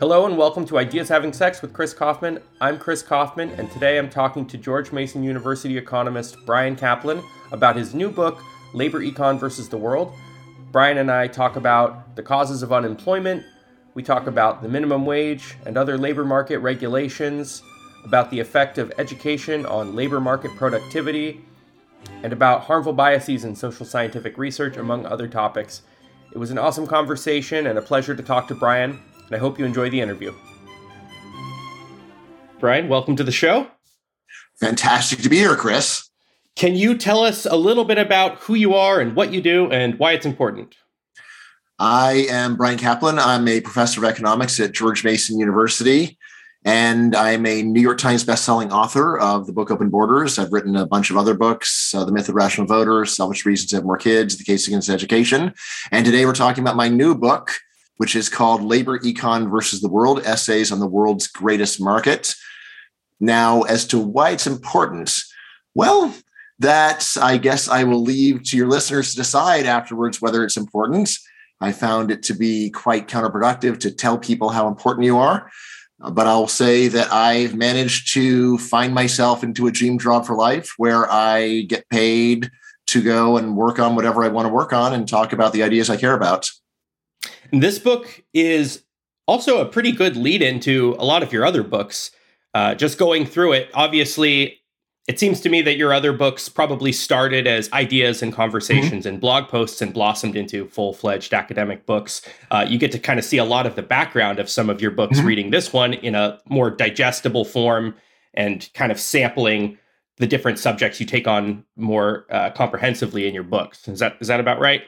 Hello and welcome to Ideas Having Sex with Chris Kaufman. I'm Chris Kaufman, and today I'm talking to George Mason University economist Bryan Caplan about his new book, Labor Econ versus the World. Bryan and I talk about the causes of unemployment, we talk about the minimum wage and other labor market regulations, about the effect of education on labor market productivity, and about harmful biases in social scientific research, among other topics. It was an awesome conversation and a pleasure to talk to Bryan, and I hope you enjoy the interview. Bryan, welcome to the show. Fantastic to be here, Chris. Can you tell us a little bit about who you are and what you do and why it's important? I am Bryan Caplan. I'm a professor of economics at George Mason University, and I'm a New York Times bestselling author of the book Open Borders. I've written a bunch of other books uh, The Myth of Rational Voters, Selfish Reasons to Have More Kids, The Case Against Education. And today we're talking about my new book, which is called Labor Econ versus the World Essays on the World's Greatest Market. Now, as to why it's important, well, that I guess I will leave to your listeners to decide afterwards whether it's important. I found it to be quite counterproductive to tell people how important you are. But I'll say that I've managed to find myself into a dream job for life where I get paid to go and work on whatever I want to work on and talk about the ideas I care about. This book is also a pretty good lead into a lot of your other books. Uh, just going through it, obviously, it seems to me that your other books probably started as ideas and conversations mm-hmm. and blog posts and blossomed into full fledged academic books. Uh, you get to kind of see a lot of the background of some of your books mm-hmm. reading this one in a more digestible form and kind of sampling the different subjects you take on more uh, comprehensively in your books. Is that is that about right?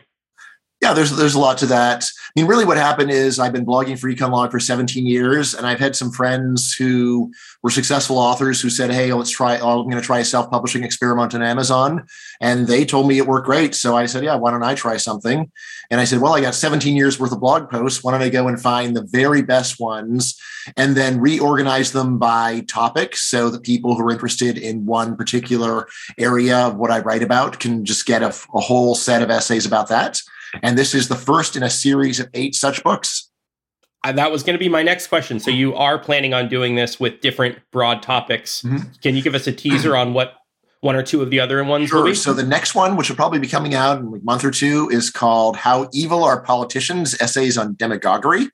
Yeah, there's there's a lot to that. I mean, really, what happened is I've been blogging for EconLog for 17 years, and I've had some friends who were successful authors who said, "Hey, let's try. Oh, I'm going to try a self-publishing experiment on Amazon," and they told me it worked great. So I said, "Yeah, why don't I try something?" And I said, "Well, I got 17 years worth of blog posts. Why don't I go and find the very best ones, and then reorganize them by topic, so that people who are interested in one particular area of what I write about can just get a, a whole set of essays about that." And this is the first in a series of eight such books. Uh, that was going to be my next question. So you are planning on doing this with different broad topics. Mm-hmm. Can you give us a teaser on what one or two of the other ones sure. So the next one, which will probably be coming out in a month or two, is called "How Evil Are Politicians: Essays on Demagoguery."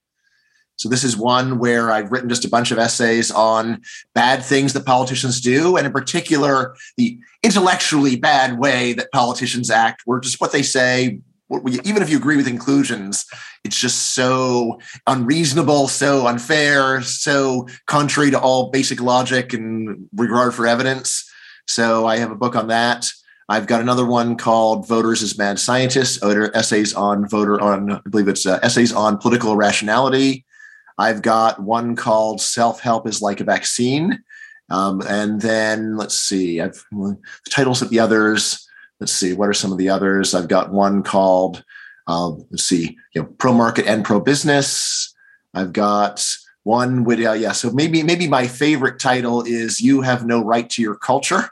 So this is one where I've written just a bunch of essays on bad things that politicians do, and in particular, the intellectually bad way that politicians act, where just what they say even if you agree with inclusions, it's just so unreasonable, so unfair, so contrary to all basic logic and regard for evidence. So I have a book on that. I've got another one called "Voters as Mad Scientists," essays on voter on I believe it's uh, essays on political rationality. I've got one called "Self Help is Like a Vaccine," um, and then let's see, I've the titles of the others let's see, what are some of the others? I've got one called, uh, let's see, you know, pro market and pro business. I've got one with, uh, yeah, so maybe maybe my favorite title is "You Have No Right to Your Culture."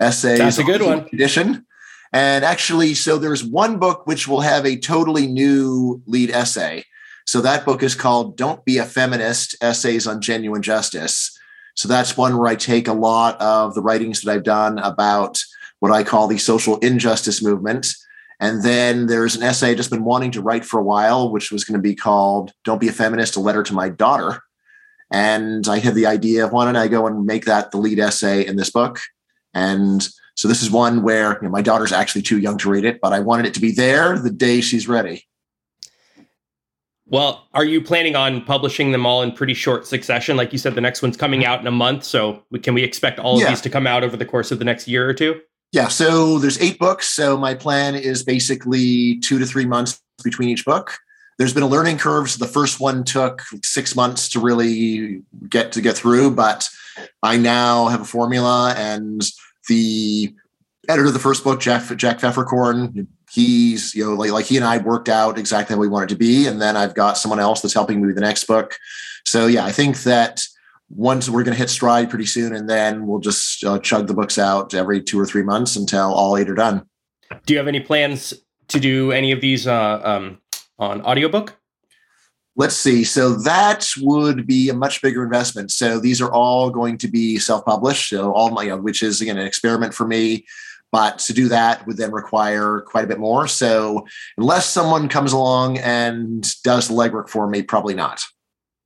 Essays. That's a good one. Edition. And actually, so there's one book which will have a totally new lead essay. So that book is called "Don't Be a Feminist: Essays on Genuine Justice." So that's one where I take a lot of the writings that I've done about what I call the social injustice movement. And then there's an essay I've just been wanting to write for a while, which was going to be called Don't Be a Feminist, a letter to my daughter. And I had the idea of why don't I go and make that the lead essay in this book? And so this is one where you know, my daughter's actually too young to read it, but I wanted it to be there the day she's ready. Well, are you planning on publishing them all in pretty short succession? Like you said, the next one's coming out in a month. So can we expect all of yeah. these to come out over the course of the next year or two? Yeah, so there's eight books. So my plan is basically two to three months between each book. There's been a learning curve. So the first one took six months to really get to get through, but I now have a formula and the editor of the first book, Jack Jack Pfefferkorn, he's you know like, like he and I worked out exactly how we want it to be, and then I've got someone else that's helping me with the next book. So yeah, I think that once we're going to hit stride pretty soon, and then we'll just uh, chug the books out every two or three months until all eight are done. Do you have any plans to do any of these uh, um, on audiobook? Let's see. So that would be a much bigger investment. So these are all going to be self-published. So all my, you know, which is again an experiment for me. But to do that would then require quite a bit more. So unless someone comes along and does the legwork for me, probably not.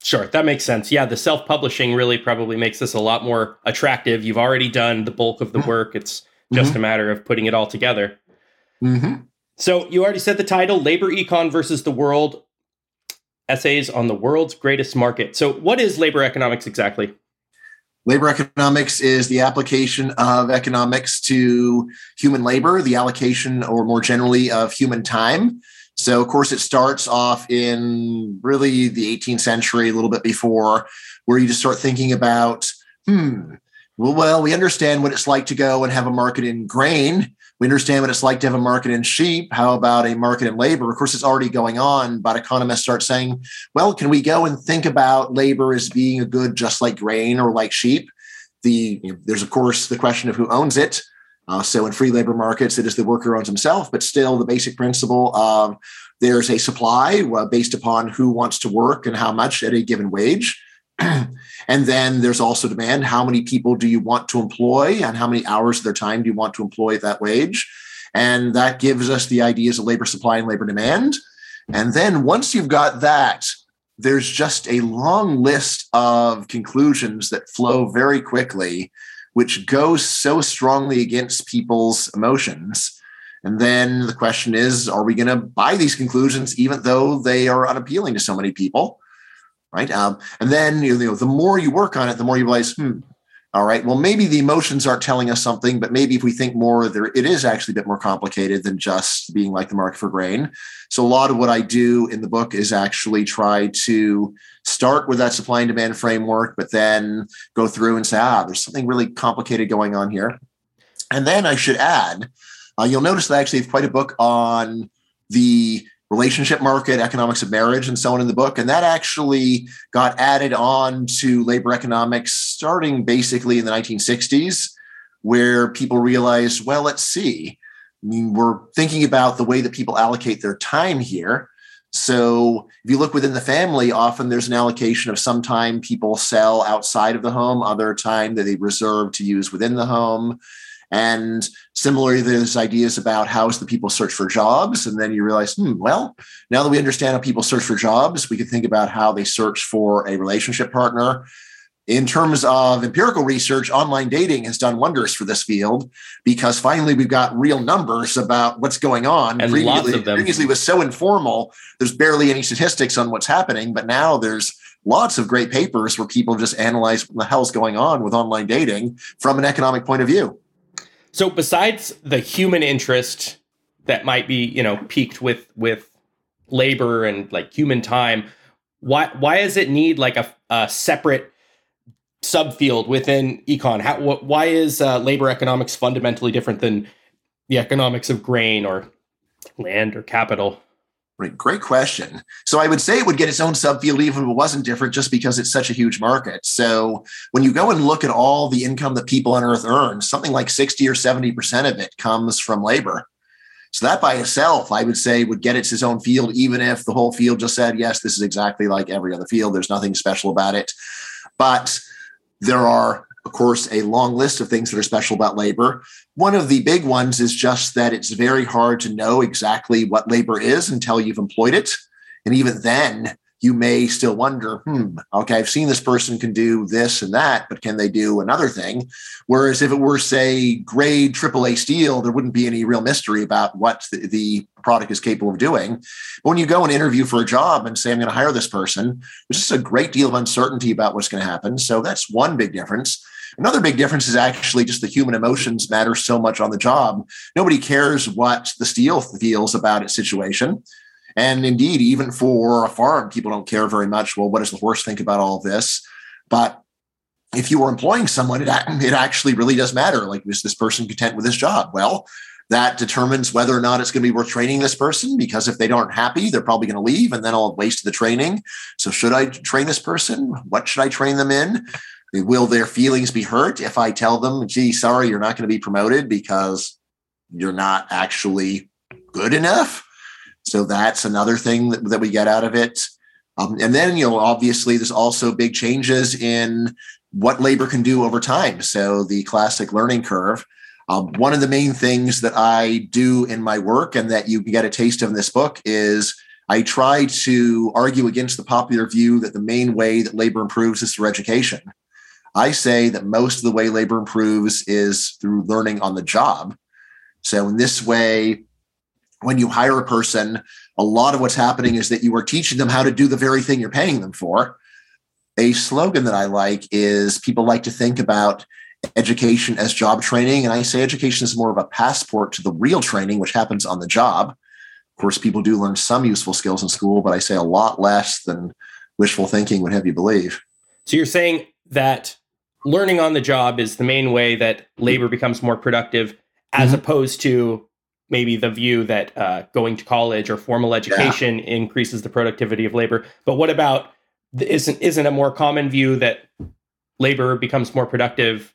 Sure, that makes sense. Yeah, the self publishing really probably makes this a lot more attractive. You've already done the bulk of the mm-hmm. work, it's just mm-hmm. a matter of putting it all together. Mm-hmm. So, you already said the title Labor Econ versus the World Essays on the World's Greatest Market. So, what is labor economics exactly? Labor economics is the application of economics to human labor, the allocation, or more generally, of human time. So, of course, it starts off in really the 18th century, a little bit before, where you just start thinking about, hmm, well, well, we understand what it's like to go and have a market in grain. We understand what it's like to have a market in sheep. How about a market in labor? Of course, it's already going on, but economists start saying, well, can we go and think about labor as being a good just like grain or like sheep? The you know, there's of course the question of who owns it. Uh, so in free labor markets, it is the worker owns himself, but still the basic principle of there's a supply uh, based upon who wants to work and how much at a given wage. and then there's also demand. How many people do you want to employ and how many hours of their time do you want to employ at that wage? And that gives us the ideas of labor supply and labor demand. And then once you've got that, there's just a long list of conclusions that flow very quickly which goes so strongly against people's emotions. And then the question is, are we going to buy these conclusions, even though they are unappealing to so many people? Right. Um, and then, you know, the more you work on it, the more you realize, hmm, all right. Well, maybe the emotions aren't telling us something, but maybe if we think more, there it is actually a bit more complicated than just being like the market for grain. So a lot of what I do in the book is actually try to start with that supply and demand framework, but then go through and say, ah, there's something really complicated going on here. And then I should add, uh, you'll notice that I actually have quite a book on the relationship market, economics of marriage, and so on in the book. And that actually got added on to labor economics starting basically in the 1960s, where people realized, well, let's see. I mean, we're thinking about the way that people allocate their time here. So if you look within the family, often there's an allocation of some time people sell outside of the home, other time that they reserve to use within the home. And similarly, there's ideas about how is the people search for jobs. And then you realize, hmm, well, now that we understand how people search for jobs, we can think about how they search for a relationship partner. In terms of empirical research, online dating has done wonders for this field because finally we've got real numbers about what's going on. And previously, lots of them. previously was so informal, there's barely any statistics on what's happening, but now there's lots of great papers where people just analyze what the hell's going on with online dating from an economic point of view. So besides the human interest that might be, you know, piqued with with labor and like human time, why why does it need like a, a separate subfield within econ? How wh- why is uh, labor economics fundamentally different than the economics of grain or land or capital? Great, great question. So I would say it would get its own subfield even if it wasn't different, just because it's such a huge market. So when you go and look at all the income that people on Earth earn, something like 60 or 70% of it comes from labor. So that by itself, I would say, would get its own field, even if the whole field just said, yes, this is exactly like every other field. There's nothing special about it. But there are of course, a long list of things that are special about labor. One of the big ones is just that it's very hard to know exactly what labor is until you've employed it. And even then, you may still wonder, hmm, okay, I've seen this person can do this and that, but can they do another thing? Whereas if it were, say, grade AAA steel, there wouldn't be any real mystery about what the, the product is capable of doing. But when you go and interview for a job and say, I'm going to hire this person, there's just a great deal of uncertainty about what's going to happen. So that's one big difference. Another big difference is actually just the human emotions matter so much on the job. Nobody cares what the steel feels about its situation. And indeed, even for a farm, people don't care very much. Well, what does the horse think about all this? But if you were employing someone, it, it actually really does matter. Like, is this person content with this job? Well, that determines whether or not it's going to be worth training this person because if they aren't happy, they're probably going to leave and then I'll waste the training. So, should I train this person? What should I train them in? Will their feelings be hurt if I tell them, gee, sorry, you're not going to be promoted because you're not actually good enough? So that's another thing that, that we get out of it. Um, and then, you know, obviously, there's also big changes in what labor can do over time. So the classic learning curve. Um, one of the main things that I do in my work and that you get a taste of in this book is I try to argue against the popular view that the main way that labor improves is through education. I say that most of the way labor improves is through learning on the job. So, in this way, when you hire a person, a lot of what's happening is that you are teaching them how to do the very thing you're paying them for. A slogan that I like is people like to think about education as job training. And I say education is more of a passport to the real training, which happens on the job. Of course, people do learn some useful skills in school, but I say a lot less than wishful thinking would have you believe. So you're saying that learning on the job is the main way that labor becomes more productive, as mm-hmm. opposed to maybe the view that uh, going to college or formal education yeah. increases the productivity of labor. But what about isn't isn't a more common view that labor becomes more productive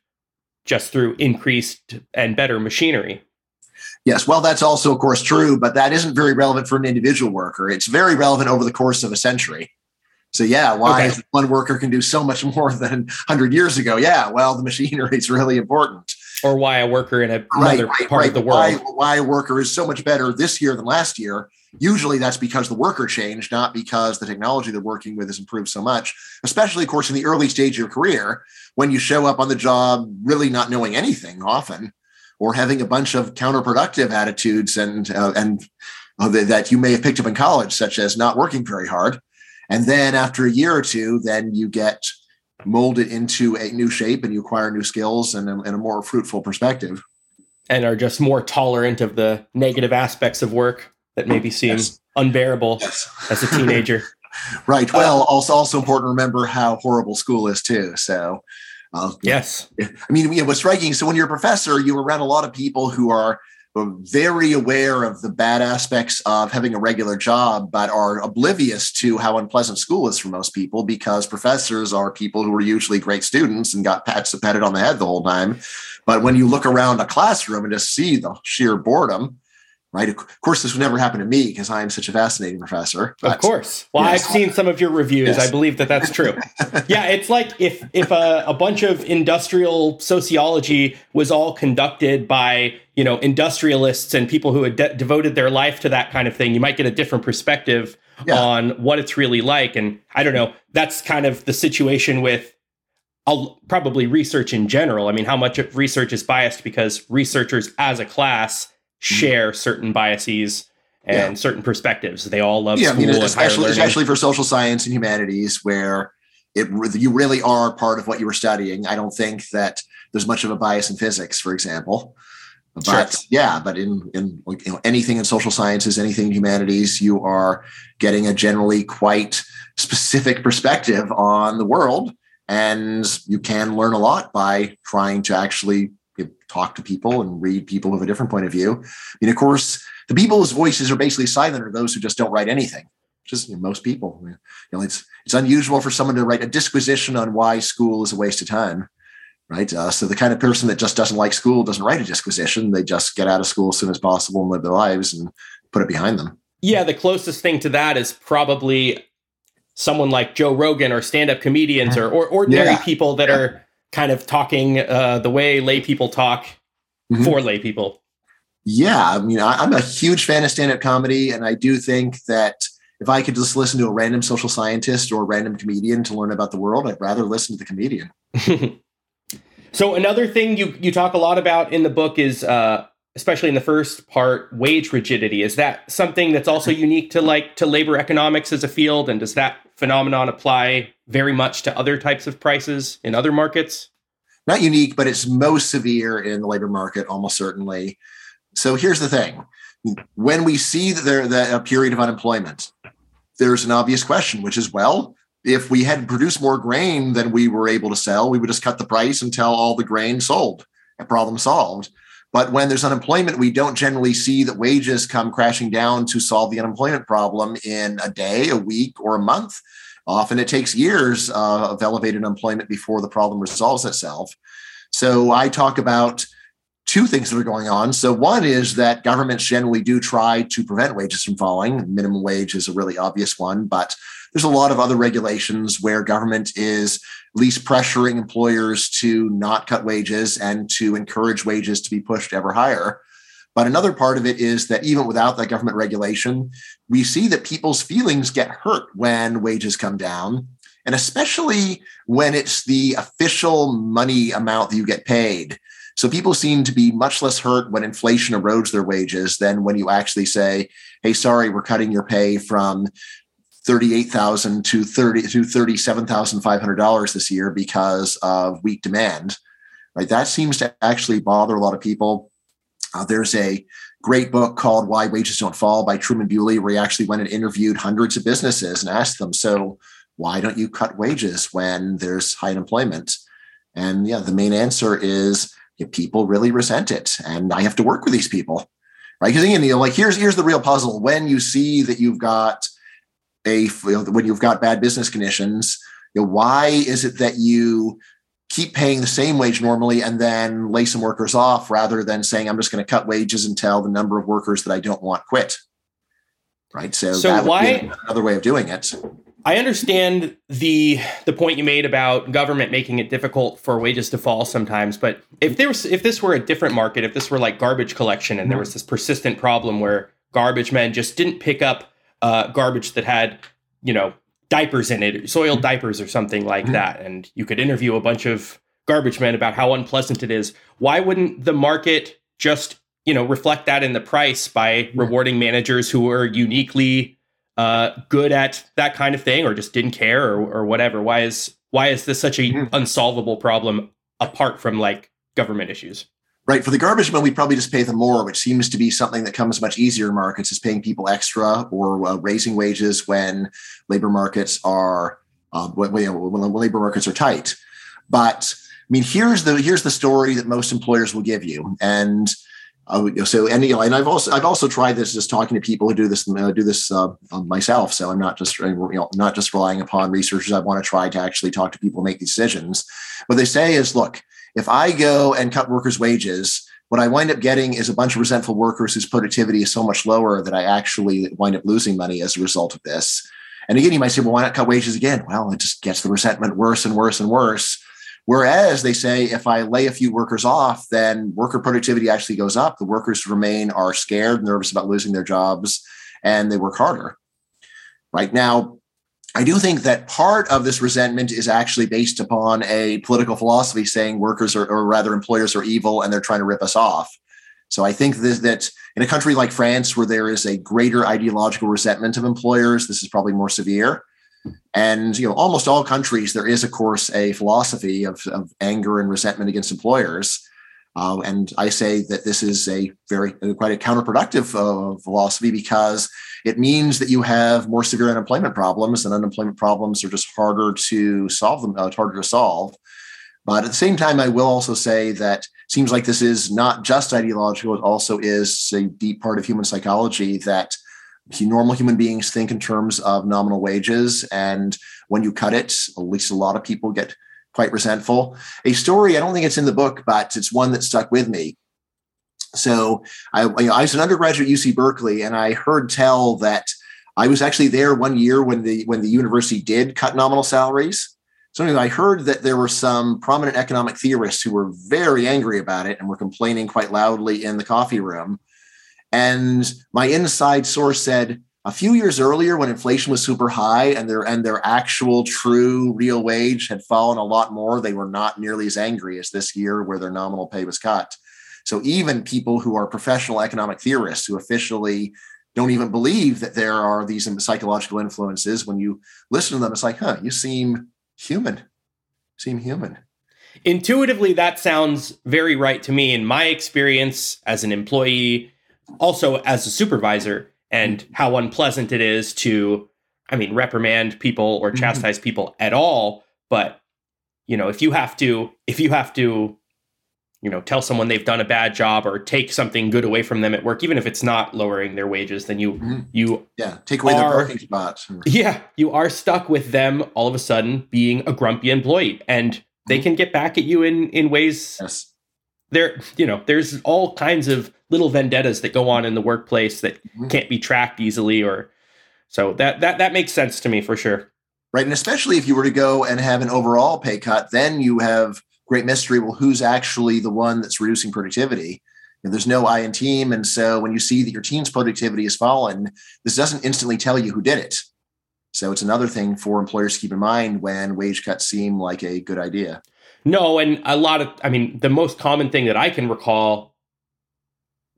just through increased and better machinery? Yes, well, that's also, of course, true, but that isn't very relevant for an individual worker. It's very relevant over the course of a century. So, yeah, why okay. one worker can do so much more than 100 years ago? Yeah, well, the machinery is really important or why a worker in another right, right, part right. of the world. Why, why a worker is so much better this year than last year. Usually that's because the worker changed, not because the technology they're working with has improved so much, especially, of course, in the early stage of your career when you show up on the job really not knowing anything often or having a bunch of counterproductive attitudes and, uh, and uh, that you may have picked up in college, such as not working very hard. And then after a year or two, then you get molded into a new shape and you acquire new skills and a, and a more fruitful perspective. And are just more tolerant of the negative aspects of work that maybe seem yes. unbearable yes. as a teenager. right. Well, uh, also also important to remember how horrible school is too. So, uh, yes. I mean, it was striking. So when you're a professor, you're around a lot of people who are very aware of the bad aspects of having a regular job, but are oblivious to how unpleasant school is for most people because professors are people who are usually great students and got pats patted on the head the whole time. But when you look around a classroom and just see the sheer boredom, right? Of course, this would never happen to me because I am such a fascinating professor. But, of course. Well, yes. I've seen some of your reviews. Yes. I believe that that's true. yeah, it's like if if a, a, bunch of industrial sociology was all conducted by you know industrialists and people who had de- devoted their life to that kind of thing, you might get a different perspective yeah. on what it's really like. And I don't know. That's kind of the situation with. I'll, probably research in general. I mean, how much of research is biased because researchers as a class Mm-hmm. share certain biases and yeah. certain perspectives. They all love yeah, school I mean, especially especially for social science and humanities, where it you really are part of what you were studying. I don't think that there's much of a bias in physics, for example. But sure. yeah, but in in you know, anything in social sciences, anything in humanities, you are getting a generally quite specific perspective on the world, and you can learn a lot by trying to actually talk to people and read people with a different point of view. I mean, of course, the people whose voices are basically silent are those who just don't write anything. Just you know, most people. You know, it's it's unusual for someone to write a disquisition on why school is a waste of time, right? Uh, so the kind of person that just doesn't like school doesn't write a disquisition. They just get out of school as soon as possible and live their lives and put it behind them. Yeah, the closest thing to that is probably someone like Joe Rogan or stand-up comedians or, or ordinary yeah. people that yeah. are kind of talking uh, the way lay people talk mm-hmm. for lay people. Yeah, I mean, I, am a huge fan of stand-up comedy, and I do think that if I could just listen to a random social scientist or a random comedian to learn about the world, I'd rather listen to the comedian. so another thing you you talk a lot about in the book is, uh, especially in the first part, wage rigidity. Is that something that's also unique to like to labor economics as a field, and does that phenomenon apply very much to other types of prices in other markets? Not unique, but it's most severe in the labor market, almost certainly. So here's the thing when we see that there's a period of unemployment, there's an obvious question, which is well, if we had produced more grain than we were able to sell, we would just cut the price until all the grain sold. A problem solved. But when there's unemployment, we don't generally see that wages come crashing down to solve the unemployment problem in a day, a week, or a month. Often it takes years uh, of elevated unemployment before the problem resolves itself. So I talk about two things that are going on. So one is that governments generally do try to prevent wages from falling. Minimum wage is a really obvious one, but there's a lot of other regulations where government is least pressuring employers to not cut wages and to encourage wages to be pushed ever higher. But another part of it is that even without that government regulation, we see that people's feelings get hurt when wages come down. And especially when it's the official money amount that you get paid. So people seem to be much less hurt when inflation erodes their wages than when you actually say, "Hey, sorry, we're cutting your pay from thirty-eight thousand to thirty to thirty-seven thousand five hundred dollars this year because of weak demand." Right? That seems to actually bother a lot of people. Uh, there's a great book called "Why Wages Don't Fall" by Truman Bewley, where he actually went and interviewed hundreds of businesses and asked them, "So, why don't you cut wages when there's high unemployment?" And yeah, the main answer is people really resent it, and I have to work with these people, right? Because you know, like here's here's the real puzzle: when you see that you've got a you know, when you've got bad business conditions, you know, why is it that you keep paying the same wage normally and then lay some workers off rather than saying I'm just going to cut wages until the number of workers that I don't want quit? Right. So, so why another way of doing it? I understand the the point you made about government making it difficult for wages to fall sometimes, but if there was if this were a different market, if this were like garbage collection and there was this persistent problem where garbage men just didn't pick up uh, garbage that had you know diapers in it, soiled diapers or something like mm-hmm. that, and you could interview a bunch of garbage men about how unpleasant it is. Why wouldn't the market just you know reflect that in the price by rewarding managers who are uniquely uh, good at that kind of thing or just didn't care or, or whatever? Why is why is this such a mm-hmm. unsolvable problem apart from like government issues? Right. For the garbage men, we probably just pay them more, which seems to be something that comes much easier in markets is paying people extra or uh, raising wages when labor markets are uh, when, when labor markets are tight. But I mean, here's the here's the story that most employers will give you, and uh, so and you know, and I've also I've also tried this just talking to people who do this uh, do this uh, myself. So I'm not just you know not just relying upon researchers. I want to try to actually talk to people, make decisions. What they say is, look, if I go and cut workers' wages, what I wind up getting is a bunch of resentful workers whose productivity is so much lower that I actually wind up losing money as a result of this. And again, you might say, well, why not cut wages again? Well, it just gets the resentment worse and worse and worse. Whereas they say if I lay a few workers off, then worker productivity actually goes up. The workers remain are scared, nervous about losing their jobs, and they work harder. Right now, I do think that part of this resentment is actually based upon a political philosophy saying workers are, or rather employers are evil and they're trying to rip us off. So I think this, that in a country like France, where there is a greater ideological resentment of employers, this is probably more severe. And you know, almost all countries there is, of course, a philosophy of, of anger and resentment against employers. Uh, and I say that this is a very uh, quite a counterproductive uh, philosophy because it means that you have more severe unemployment problems, and unemployment problems are just harder to solve them, uh, harder to solve. But at the same time, I will also say that seems like this is not just ideological; it also is a deep part of human psychology that normal human beings think in terms of nominal wages. And when you cut it, at least a lot of people get quite resentful. A story, I don't think it's in the book, but it's one that stuck with me. So I, you know, I was an undergraduate at UC Berkeley, and I heard tell that I was actually there one year when the when the university did cut nominal salaries. So anyway, I heard that there were some prominent economic theorists who were very angry about it and were complaining quite loudly in the coffee room. And my inside source said a few years earlier, when inflation was super high and their and their actual true real wage had fallen a lot more, they were not nearly as angry as this year where their nominal pay was cut. So even people who are professional economic theorists who officially don't even believe that there are these psychological influences, when you listen to them, it's like, huh, you seem human. seem human. Intuitively, that sounds very right to me. In my experience as an employee, also as a supervisor and how unpleasant it is to i mean reprimand people or mm-hmm. chastise mm-hmm. people at all but you know if you have to if you have to you know tell someone they've done a bad job or take something good away from them at work even if it's not lowering their wages then you mm-hmm. you yeah take away are, their parking spots yeah you are stuck with them all of a sudden being a grumpy employee and they mm-hmm. can get back at you in in ways yes there you know there's all kinds of little vendettas that go on in the workplace that mm-hmm. can't be tracked easily or So that that that makes sense to me for sure. Right, and especially if you were to go and have an overall pay cut, then you have great mystery. Well, who's actually the one that's reducing productivity? And there's no I in team, and so when you see that your team's productivity has fallen, this doesn't instantly tell you who did it. So it's another thing for employers to keep in mind when wage cuts seem like a good idea. No, and a lot of, I mean, the most common thing that I can recall,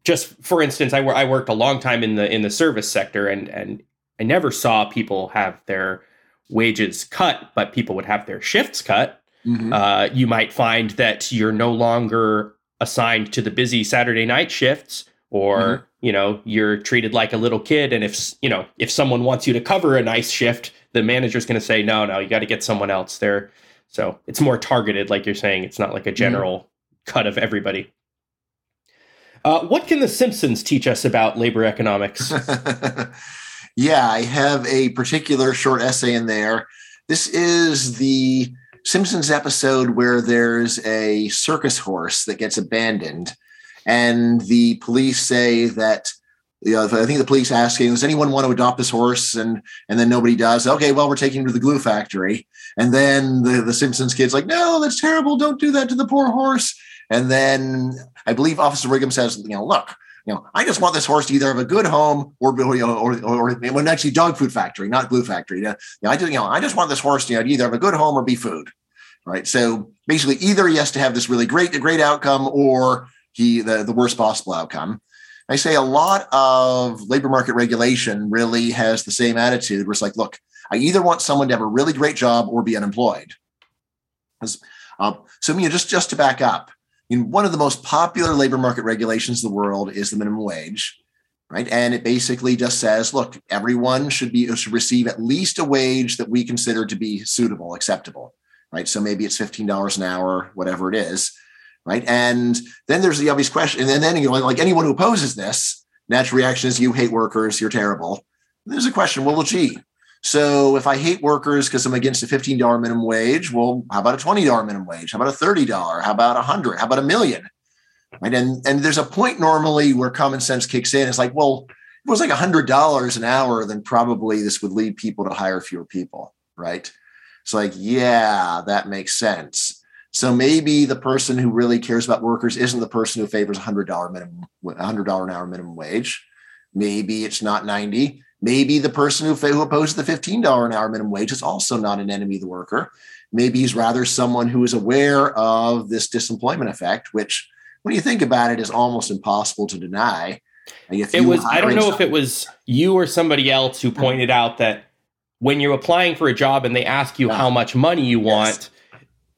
just for instance, I, I worked a long time in the in the service sector, and and I never saw people have their wages cut, but people would have their shifts cut. Mm-hmm. Uh, you might find that you're no longer assigned to the busy Saturday night shifts, or mm-hmm. you know you're treated like a little kid. And if you know if someone wants you to cover a nice shift, the manager's going to say, no, no, you got to get someone else there. So it's more targeted, like you're saying. It's not like a mm-hmm. general mm-hmm. cut of everybody. Uh, what can The Simpsons teach us about labor economics? yeah, I have a particular short essay in there. This is the Simpsons episode where there's a circus horse that gets abandoned, and the police say that you know, I think the police asking, does anyone want to adopt this horse? And and then nobody does. Okay, well, we're taking him to the glue factory. And then the, the Simpsons kids like, no, that's terrible. Don't do that to the poor horse. And then I believe Officer Wiggum says, you know, look, you know, I just want this horse to either have a good home or, or, or, or when actually dog food factory, not glue factory. You know, I just, you know, I just want this horse to you know, either have a good home or be food. Right. So basically either he has to have this really great, great outcome or he, the, the worst possible outcome. I say a lot of labor market regulation really has the same attitude where it's like, look, I either want someone to have a really great job or be unemployed. Um, so, you know, just, just to back up, in one of the most popular labor market regulations in the world is the minimum wage, right? And it basically just says, look, everyone should be should receive at least a wage that we consider to be suitable, acceptable, right? So maybe it's fifteen dollars an hour, whatever it is, right? And then there's the obvious question, and then you know, like anyone who opposes this, natural reaction is you hate workers, you're terrible. There's a question, well, well, gee, so if I hate workers because I'm against a $15 minimum wage, well, how about a $20 minimum wage? How about a $30? How about a hundred? How about a million? Right. And and there's a point normally where common sense kicks in. It's like, well, if it was like a hundred dollars an hour, then probably this would lead people to hire fewer people. Right. It's like, yeah, that makes sense. So maybe the person who really cares about workers isn't the person who favors a hundred dollar minimum, a hundred dollar an hour minimum wage. Maybe it's not 90 Maybe the person who, who opposes the $15 an hour minimum wage is also not an enemy of the worker. Maybe he's rather someone who is aware of this disemployment effect, which, when you think about it, is almost impossible to deny. It was, I don't know if it was you or somebody else who mm-hmm. pointed out that when you're applying for a job and they ask you how much money you want,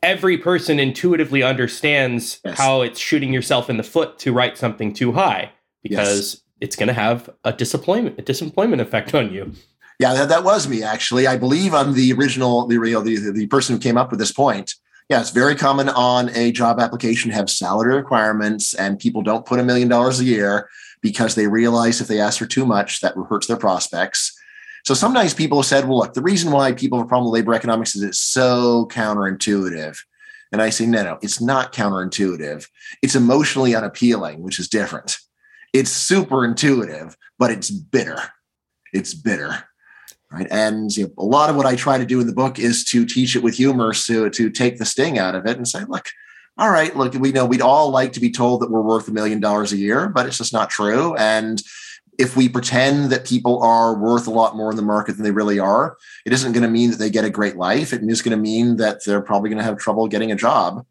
every person intuitively understands yes. how it's shooting yourself in the foot to write something too high because yes it's going to have a disappointment a disemployment effect on you. Yeah, that, that was me actually. I believe I'm the original, the real, the, the person who came up with this point. Yeah, it's very common on a job application to have salary requirements, and people don't put a million dollars a year because they realize if they ask for too much, that hurts their prospects. So sometimes people have said, well, look, the reason why people have a problem with labor economics is it's so counterintuitive. And I say, no, no, it's not counterintuitive. It's emotionally unappealing, which is different. It's super intuitive, but it's bitter. It's bitter. Right. And you know, a lot of what I try to do in the book is to teach it with humor to, to take the sting out of it and say, look, all right, look, we know we'd all like to be told that we're worth a million dollars a year, but it's just not true. And if we pretend that people are worth a lot more in the market than they really are, it isn't going to mean that they get a great life. It is going to mean that they're probably going to have trouble getting a job.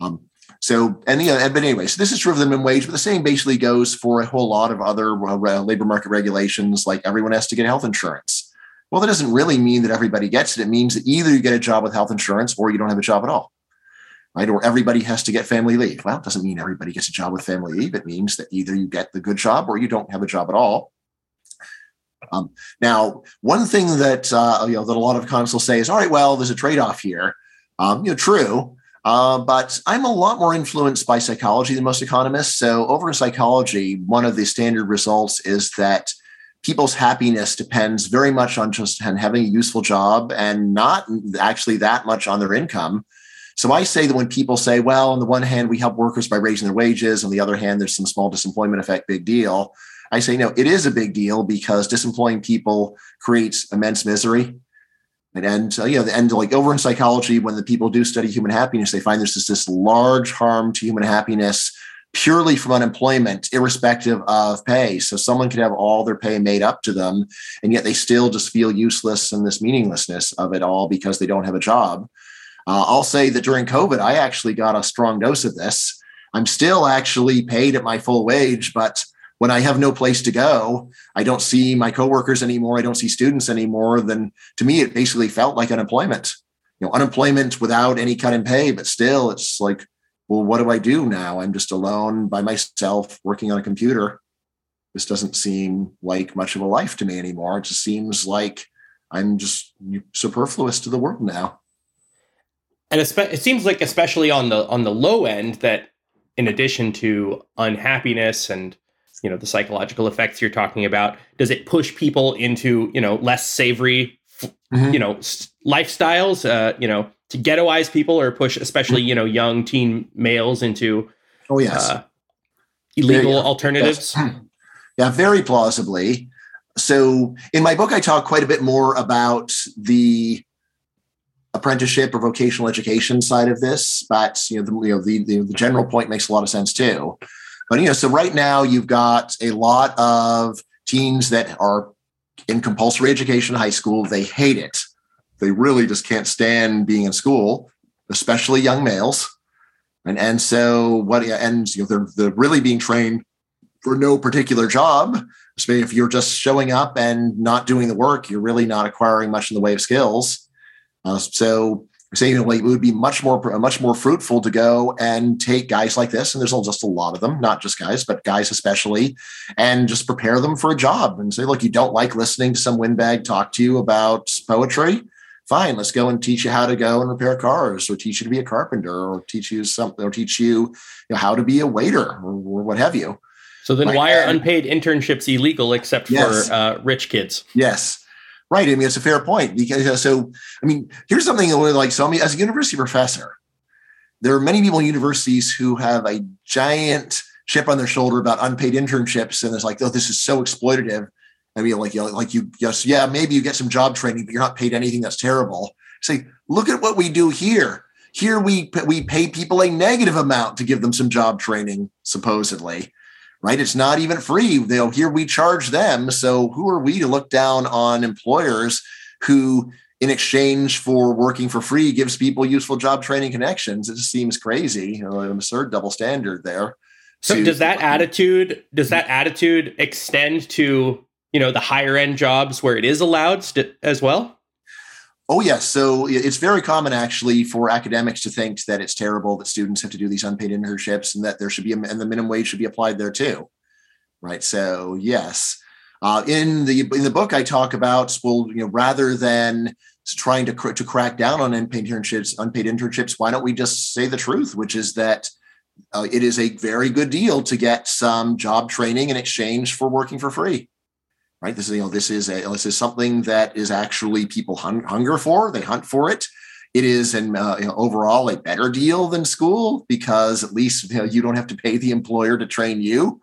Um, so, and yeah, but anyway, so this is true of the minimum wage, but the same basically goes for a whole lot of other uh, labor market regulations, like everyone has to get health insurance. Well, that doesn't really mean that everybody gets it. It means that either you get a job with health insurance or you don't have a job at all, right? Or everybody has to get family leave. Well, it doesn't mean everybody gets a job with family leave. It means that either you get the good job or you don't have a job at all. Um, now, one thing that uh, you know that a lot of economists will say is, all right, well, there's a trade-off here. Um, you know, true, uh, but I'm a lot more influenced by psychology than most economists. So, over in psychology, one of the standard results is that people's happiness depends very much on just having a useful job and not actually that much on their income. So, I say that when people say, well, on the one hand, we help workers by raising their wages, on the other hand, there's some small disemployment effect, big deal. I say no, it is a big deal because disemploying people creates immense misery. And, uh, you know, and like over in psychology, when the people do study human happiness, they find there's this, this large harm to human happiness purely from unemployment, irrespective of pay. So someone could have all their pay made up to them, and yet they still just feel useless and this meaninglessness of it all because they don't have a job. Uh, I'll say that during COVID, I actually got a strong dose of this. I'm still actually paid at my full wage, but when I have no place to go, I don't see my coworkers anymore. I don't see students anymore. Then to me, it basically felt like unemployment. You know, unemployment without any cut in pay, but still, it's like well, what do I do now? I'm just alone by myself working on a computer. This doesn't seem like much of a life to me anymore. It just seems like I'm just superfluous to the world now. And it seems like, especially on the on the low end, that in addition to unhappiness and you know the psychological effects you're talking about, does it push people into you know less savory, mm-hmm. you know, lifestyles? Uh, you know, to ghettoize people or push especially you know young teen males into oh yes uh, illegal very, alternatives yes. yeah very plausibly so in my book i talk quite a bit more about the apprenticeship or vocational education side of this but you know the, you know, the, the, the general point makes a lot of sense too but you know so right now you've got a lot of teens that are in compulsory education high school they hate it they really just can't stand being in school, especially young males. And and so what and you know they're they're really being trained for no particular job. So if you're just showing up and not doing the work, you're really not acquiring much in the way of skills. Uh, so know, it would be much more much more fruitful to go and take guys like this, and there's just a lot of them, not just guys, but guys especially, and just prepare them for a job and say, look, you don't like listening to some windbag talk to you about poetry? Fine let's go and teach you how to go and repair cars or teach you to be a carpenter or teach you something or teach you, you know, how to be a waiter or, or what have you. So then why are unpaid internships illegal except yes. for uh, rich kids? Yes right i mean it's a fair point because uh, so i mean here's something that would like so I mean, as a university professor there are many people in universities who have a giant chip on their shoulder about unpaid internships and it's like oh this is so exploitative I mean, like, you know, like you, yes, yeah, maybe you get some job training, but you're not paid anything that's terrible. Say, look at what we do here. Here we we pay people a negative amount to give them some job training, supposedly, right? It's not even free. They'll here we charge them. So who are we to look down on employers who, in exchange for working for free, gives people useful job training connections? It just seems crazy, you know, an absurd double standard there. So to, does that attitude does that attitude extend to you know the higher end jobs where it is allowed st- as well oh yes so it's very common actually for academics to think that it's terrible that students have to do these unpaid internships and that there should be a, and the minimum wage should be applied there too. Right? So yes. Uh, in the in the book i talk about well you know rather than trying to to crack down on unpaid internships unpaid internships why don't we just say the truth which is that uh, it is a very good deal to get some job training in exchange for working for free right? This is you know this is a this is something that is actually people hung, hunger for. They hunt for it. It is an uh, you know, overall a better deal than school because at least you, know, you don't have to pay the employer to train you,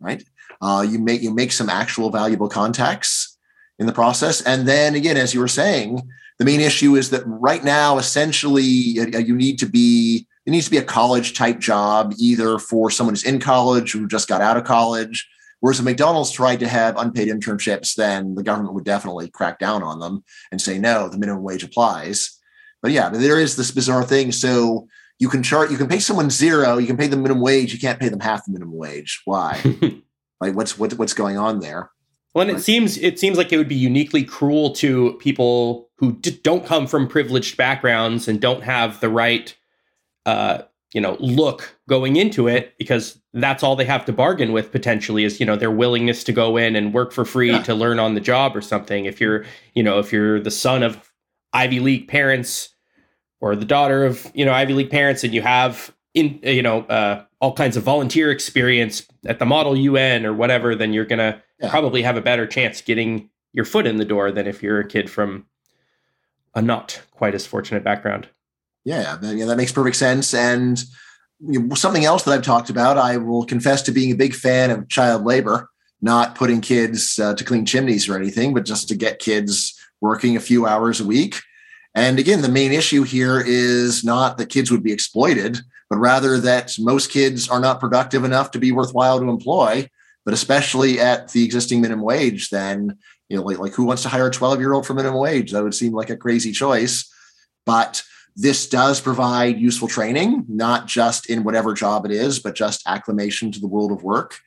right? Uh, you make you make some actual valuable contacts in the process, and then again, as you were saying, the main issue is that right now, essentially, you need to be it needs to be a college type job, either for someone who's in college who just got out of college, Whereas if McDonald's tried to have unpaid internships, then the government would definitely crack down on them and say, no, the minimum wage applies. But yeah, there is this bizarre thing. So you can chart, you can pay someone zero, you can pay them minimum wage, you can't pay them half the minimum wage. Why? like what's what, what's going on there? Well, and it seems it seems like it would be uniquely cruel to people who d- don't come from privileged backgrounds and don't have the right uh, you know look going into it because that's all they have to bargain with potentially is you know their willingness to go in and work for free yeah. to learn on the job or something if you're you know if you're the son of ivy league parents or the daughter of you know ivy league parents and you have in you know uh, all kinds of volunteer experience at the model un or whatever then you're gonna yeah. probably have a better chance getting your foot in the door than if you're a kid from a not quite as fortunate background yeah, yeah, that makes perfect sense. And something else that I've talked about, I will confess to being a big fan of child labor. not putting kids uh, to clean chimneys or anything, but just to get kids working a few hours a week. And again, the main issue here is not that kids would be exploited, but rather that most kids are not productive enough to be worthwhile to employ. But especially at the existing minimum wage, then you know, like, like who wants to hire a 12 year old for minimum wage? That would seem like a crazy choice. But this does provide useful training, not just in whatever job it is, but just acclimation to the world of work.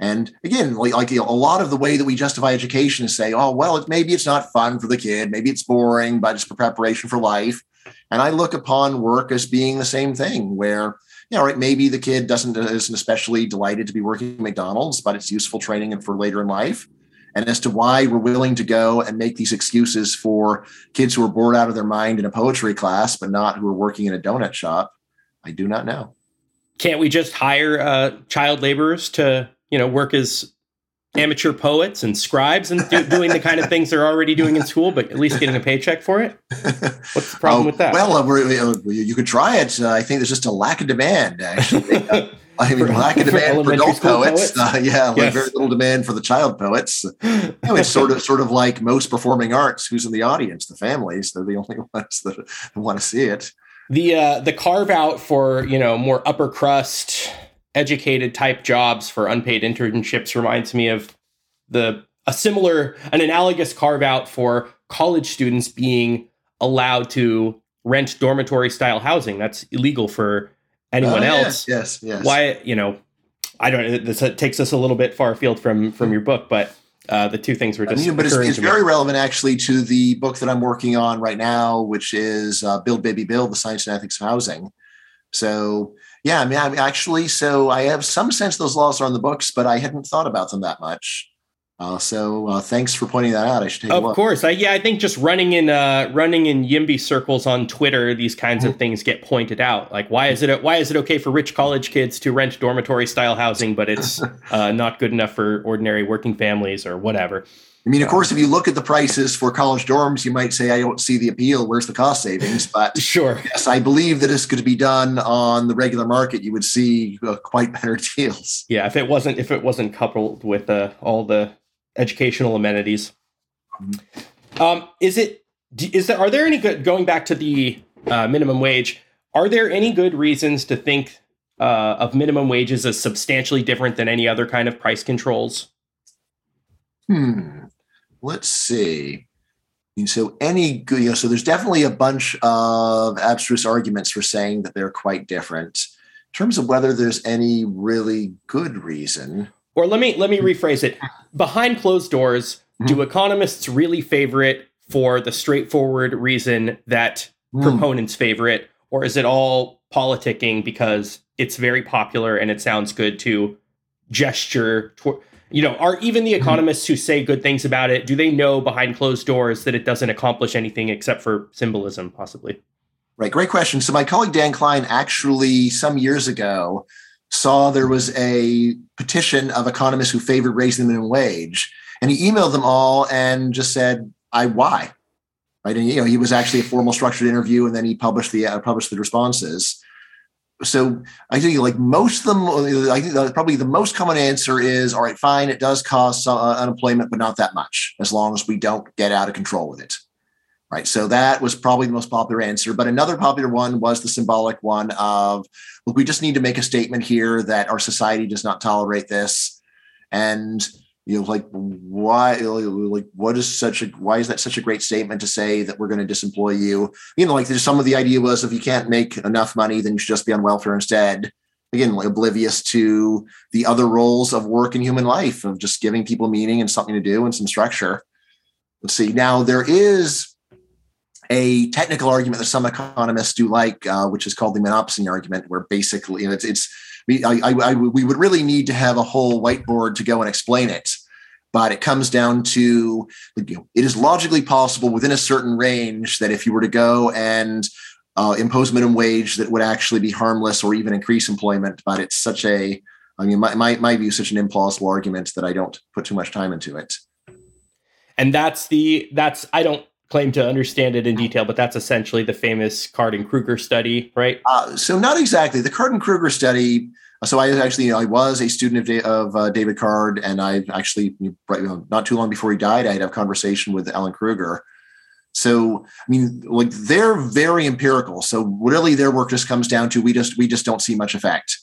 And again, like, like you know, a lot of the way that we justify education is say, oh, well, it, maybe it's not fun for the kid, maybe it's boring, but it's for preparation for life. And I look upon work as being the same thing, where you know, right, maybe the kid doesn't isn't especially delighted to be working at McDonald's, but it's useful training and for later in life. And as to why we're willing to go and make these excuses for kids who are bored out of their mind in a poetry class, but not who are working in a donut shop, I do not know. Can't we just hire uh, child laborers to you know, work as amateur poets and scribes and do, doing the kind of things they're already doing in school, but at least getting a paycheck for it? What's the problem uh, with that? Well, uh, you could try it. Uh, I think there's just a lack of demand, actually. I mean, for, lack of demand for, adult poets. poets? Uh, yeah, like yes. very little demand for the child poets. You know, it's sort of sort of like most performing arts. Who's in the audience? The families. They're the only ones that want to see it. The uh, the carve out for you know more upper crust educated type jobs for unpaid internships reminds me of the a similar an analogous carve out for college students being allowed to rent dormitory style housing that's illegal for anyone oh, else yes, yes yes why you know i don't this takes us a little bit far afield from from your book but uh, the two things were just. I mean, but it's, it's very relevant actually to the book that I'm working on right now, which is uh, "Build Baby Build: The Science and Ethics of Housing." So yeah, I mean, I mean, actually, so I have some sense those laws are on the books, but I hadn't thought about them that much. Uh, so uh, thanks for pointing that out. I should take of course. I, yeah, I think just running in uh, running in YIMBY circles on Twitter, these kinds mm-hmm. of things get pointed out. Like, why is it why is it okay for rich college kids to rent dormitory style housing, but it's uh, not good enough for ordinary working families or whatever? I mean, of course, if you look at the prices for college dorms, you might say, I don't see the appeal. Where's the cost savings? But sure. Yes, I believe that this could be done on the regular market. You would see uh, quite better deals. Yeah, if it wasn't if it wasn't coupled with uh, all the educational amenities. Mm-hmm. Um, is it is there are there any good going back to the uh, minimum wage? Are there any good reasons to think uh, of minimum wages as substantially different than any other kind of price controls? Hmm let's see. So any good, you know, so there's definitely a bunch of abstruse arguments for saying that they're quite different. In terms of whether there's any really good reason. Or let me let me rephrase it. Behind closed doors, mm-hmm. do economists really favor it for the straightforward reason that mm. proponents favor it, or is it all politicking because it's very popular and it sounds good to gesture toward you know, are even the economists who say good things about it, do they know behind closed doors that it doesn't accomplish anything except for symbolism, possibly? Right. Great question. So, my colleague Dan Klein actually, some years ago, saw there was a petition of economists who favored raising the minimum wage. And he emailed them all and just said, I, why? Right. And, you know, he was actually a formal structured interview and then he published the, uh, published the responses so I think like most of them, I think probably the most common answer is, all right, fine, it does cause uh, unemployment, but not that much, as long as we don't get out of control with it. Right. So that was probably the most popular answer. But another popular one was the symbolic one of, look, we just need to make a statement here that our society does not tolerate this. And you know, like why, like what is such a why is that such a great statement to say that we're going to disemploy you? You know, like there's some of the idea was if you can't make enough money, then you should just be on welfare instead. Again, like oblivious to the other roles of work in human life of just giving people meaning and something to do and some structure. Let's see. Now there is a technical argument that some economists do like, uh, which is called the monopsony argument, where basically you know, it's it's we, I, I, we would really need to have a whole whiteboard to go and explain it. But it comes down to it is logically possible within a certain range that if you were to go and uh, impose minimum wage, that would actually be harmless or even increase employment. But it's such a, I mean, my, my, my view such an implausible argument that I don't put too much time into it. And that's the, that's, I don't claim to understand it in detail, but that's essentially the famous Card and Krueger study, right? Uh, so not exactly. The Card and Krueger study So I actually, I was a student of, of uh, David Card, and I actually, you know, not too long before he died, I had a conversation with Alan Krueger. So, I mean, like they're very empirical. So really, their work just comes down to we just we just don't see much effect,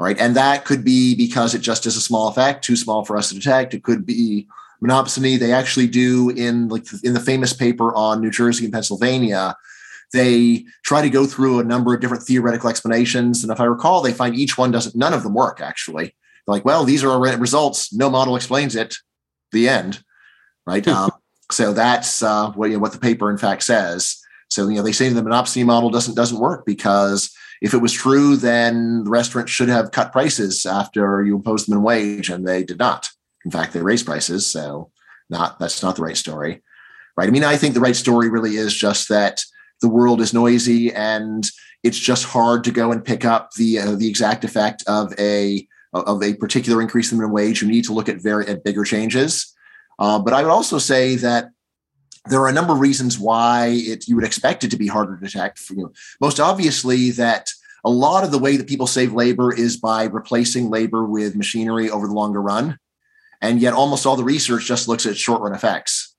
right? And that could be because it just is a small effect, too small for us to detect. It could be monopsony. They actually do in like in the famous paper on New Jersey and Pennsylvania they try to go through a number of different theoretical explanations. And if I recall, they find each one doesn't, none of them work actually. They're like, well, these are our results. No model explains it. The end. Right. Hmm. um, so that's uh, what, you know, what the paper in fact says. So, you know, they say the monopsony model doesn't, doesn't work because if it was true, then the restaurant should have cut prices after you imposed them in wage, and they did not. In fact, they raised prices. So not, that's not the right story. Right. I mean, I think the right story really is just that the world is noisy and it's just hard to go and pick up the uh, the exact effect of a of a particular increase in minimum wage. You need to look at very at bigger changes. Uh, but I would also say that there are a number of reasons why it you would expect it to be harder to detect. You know, most obviously, that a lot of the way that people save labor is by replacing labor with machinery over the longer run, and yet almost all the research just looks at short run effects.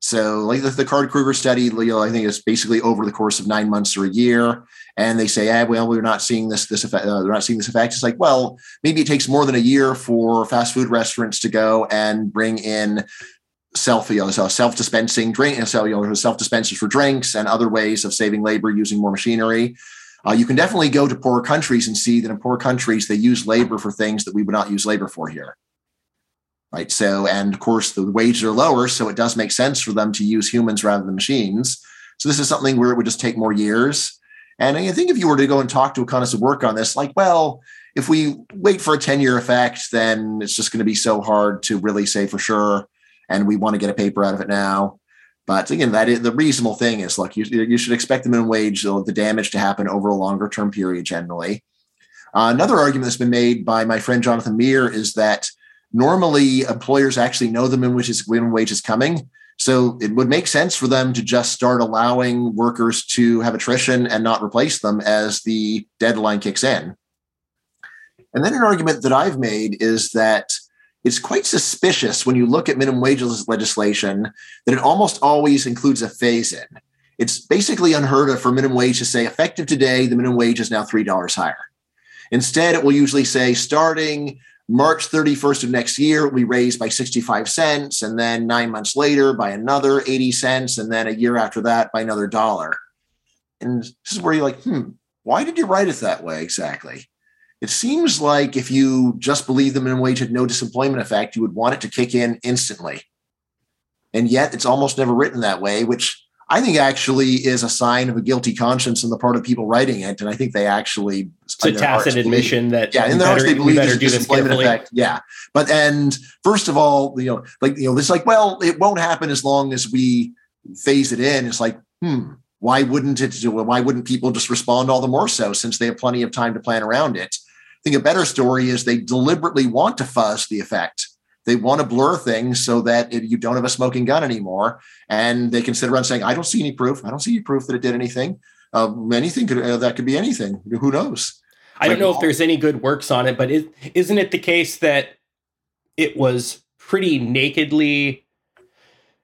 So, like the, the Card Krueger study, you know, I think it's basically over the course of nine months or a year, and they say, "Ah, well, we're not seeing this this effect. Uh, they're not seeing this effect." It's like, well, maybe it takes more than a year for fast food restaurants to go and bring in self, you know, self dispensing drink, so you know, self dispensers for drinks and other ways of saving labor using more machinery. Uh, you can definitely go to poorer countries and see that in poor countries they use labor for things that we would not use labor for here right? So, and of course, the wages are lower, so it does make sense for them to use humans rather than machines. So, this is something where it would just take more years. And I think if you were to go and talk to economists who work on this, like, well, if we wait for a 10 year effect, then it's just going to be so hard to really say for sure. And we want to get a paper out of it now. But again, that is the reasonable thing is look, you, you should expect the minimum wage, the damage to happen over a longer term period generally. Uh, another argument that's been made by my friend Jonathan Meer is that normally uh, employers actually know the minimum wage is, minimum wage is coming. So it would make sense for them to just start allowing workers to have attrition and not replace them as the deadline kicks in. And then an argument that I've made is that it's quite suspicious when you look at minimum wage legislation that it almost always includes a phase in. It's basically unheard of for minimum wage to say effective today, the minimum wage is now $3 higher. Instead, it will usually say starting March 31st of next year, we raised by 65 cents. And then nine months later, by another 80 cents. And then a year after that, by another dollar. And this is where you're like, hmm, why did you write it that way exactly? It seems like if you just believe the minimum wage had no disemployment effect, you would want it to kick in instantly. And yet it's almost never written that way, which I think actually is a sign of a guilty conscience on the part of people writing it. And I think they actually it's a tacit admission believe, that yeah, in their hearts they believe there's disemployment effect. Yeah. But and first of all, you know, like you know, it's like, well, it won't happen as long as we phase it in. It's like, hmm, why wouldn't it do why wouldn't people just respond all the more so since they have plenty of time to plan around it? I think a better story is they deliberately want to fuzz the effect they want to blur things so that you don't have a smoking gun anymore. And they can sit around saying, I don't see any proof. I don't see any proof that it did anything. Uh, anything could, uh, that could be anything. Who knows? I don't know if there's any good works on it, but is, isn't it the case that it was pretty nakedly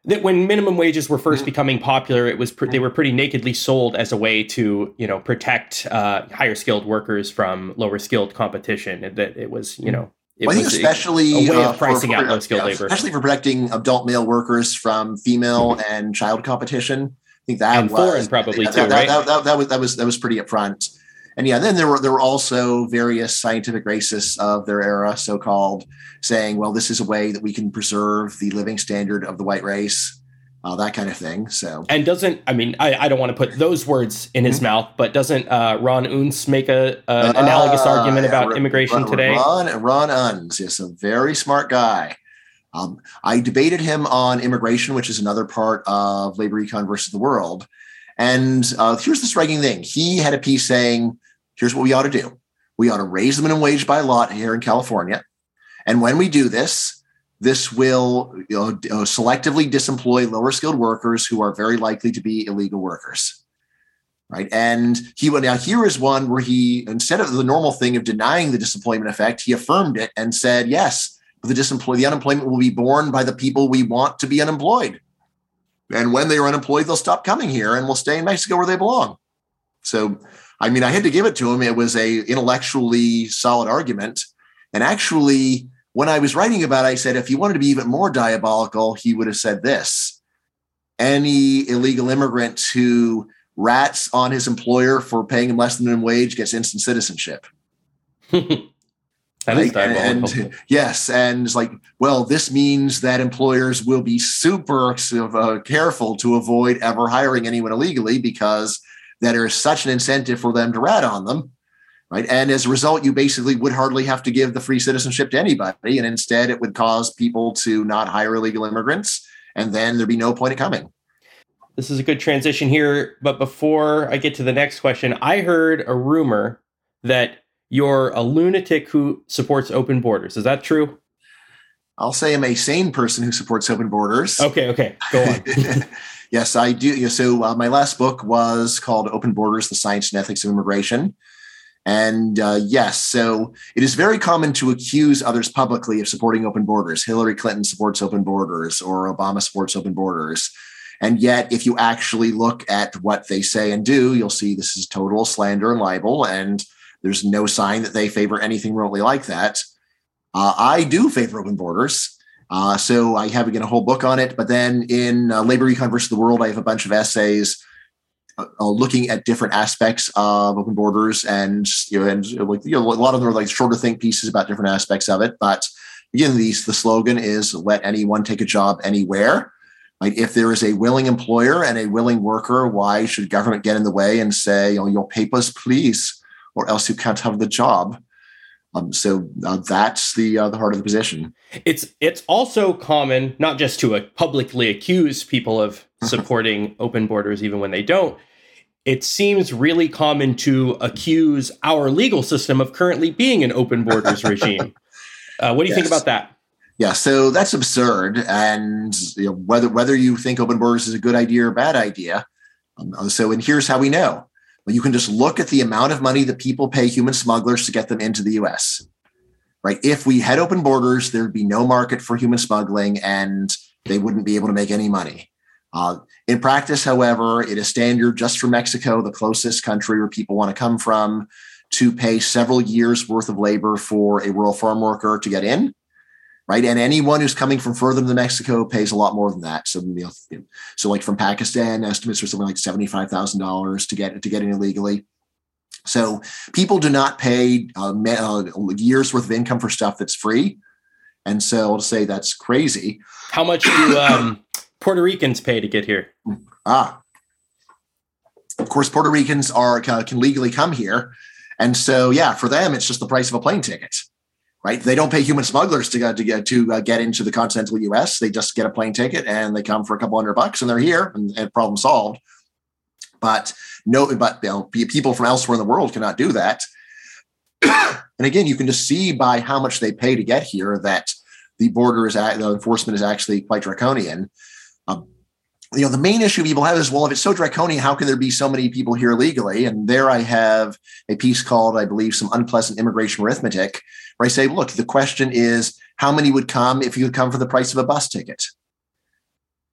that when minimum wages were first mm. becoming popular, it was pre- they were pretty nakedly sold as a way to you know protect uh, higher skilled workers from lower skilled competition. That it was you mm. know it well, I think especially a, a way of uh, pricing for, for, out low skilled yeah, labor, especially for protecting adult male workers from female mm-hmm. and child competition. I think that and was foreign probably that, too, that, right? That, that, that, was that was that was pretty upfront. And yeah, then there were there were also various scientific racists of their era, so called, saying, well, this is a way that we can preserve the living standard of the white race uh, that kind of thing. So, and doesn't I mean I, I don't want to put those words in his mm-hmm. mouth, but doesn't uh, Ron Unz make a, a uh, analogous argument about yeah, immigration Ron, today? Ron Ron Unz, yes, a very smart guy. Um, I debated him on immigration, which is another part of labor econ versus the world. And uh, here's the striking thing: he had a piece saying, "Here's what we ought to do: we ought to raise the minimum wage by a lot here in California, and when we do this." This will you know, uh, selectively disemploy lower skilled workers who are very likely to be illegal workers. right? And he went now here is one where he instead of the normal thing of denying the disemployment effect, he affirmed it and said, yes, the disemployed, the unemployment will be borne by the people we want to be unemployed. And when they are unemployed, they'll stop coming here and will stay in Mexico where they belong. So, I mean, I had to give it to him. It was a intellectually solid argument. And actually, when I was writing about it, I said if he wanted to be even more diabolical, he would have said this. Any illegal immigrant who rats on his employer for paying him less than minimum wage gets instant citizenship. That is and, and, yes, and it's like, well, this means that employers will be super uh, careful to avoid ever hiring anyone illegally because there is such an incentive for them to rat on them, right? And as a result, you basically would hardly have to give the free citizenship to anybody, and instead, it would cause people to not hire illegal immigrants, and then there'd be no point in coming. This is a good transition here, but before I get to the next question, I heard a rumor that you're a lunatic who supports open borders. Is that true? I'll say I'm a sane person who supports open borders. Okay, okay, go on. yes, I do. So uh, my last book was called "Open Borders: The Science and Ethics of Immigration." And uh, yes, so it is very common to accuse others publicly of supporting open borders. Hillary Clinton supports open borders, or Obama supports open borders. And yet, if you actually look at what they say and do, you'll see this is total slander and libel. And there's no sign that they favor anything remotely like that. Uh, I do favor open borders. Uh, so I have again a whole book on it. But then in uh, Labor Econ versus the World, I have a bunch of essays uh, looking at different aspects of open borders, and you know, and like you know, a lot of them are like shorter think pieces about different aspects of it. But again, these the slogan is "Let anyone take a job anywhere." Like if there is a willing employer and a willing worker, why should government get in the way and say, you know, your papers, please? or else you can't have the job. Um, so uh, that's the uh, the heart of the position. It's it's also common not just to uh, publicly accuse people of supporting open borders even when they don't. It seems really common to accuse our legal system of currently being an open borders regime. Uh, what do you yes. think about that? Yeah, so that's absurd. And you know, whether whether you think open borders is a good idea or bad idea, um, so and here's how we know well, you can just look at the amount of money that people pay human smugglers to get them into the US. Right? If we had open borders, there'd be no market for human smuggling and they wouldn't be able to make any money. Uh, in practice, however, it is standard just for Mexico, the closest country where people want to come from, to pay several years worth of labor for a rural farm worker to get in right? And anyone who's coming from further than Mexico pays a lot more than that. So, you know, so like from Pakistan, estimates are something like seventy-five thousand dollars to get to get in illegally. So people do not pay uh, uh, years worth of income for stuff that's free, and so I'll say that's crazy. How much do um, Puerto Ricans pay to get here? Ah, of course, Puerto Ricans are can legally come here, and so yeah, for them it's just the price of a plane ticket right? They don't pay human smugglers to, to get to uh, get into the continental U.S. They just get a plane ticket and they come for a couple hundred bucks and they're here and, and problem solved. But no, but you know, people from elsewhere in the world cannot do that. and again, you can just see by how much they pay to get here that the border is the enforcement is actually quite draconian. You know, the main issue people have is, well, if it's so draconian, how can there be so many people here illegally? And there I have a piece called, I believe, some unpleasant immigration arithmetic, where I say, look, the question is how many would come if you could come for the price of a bus ticket?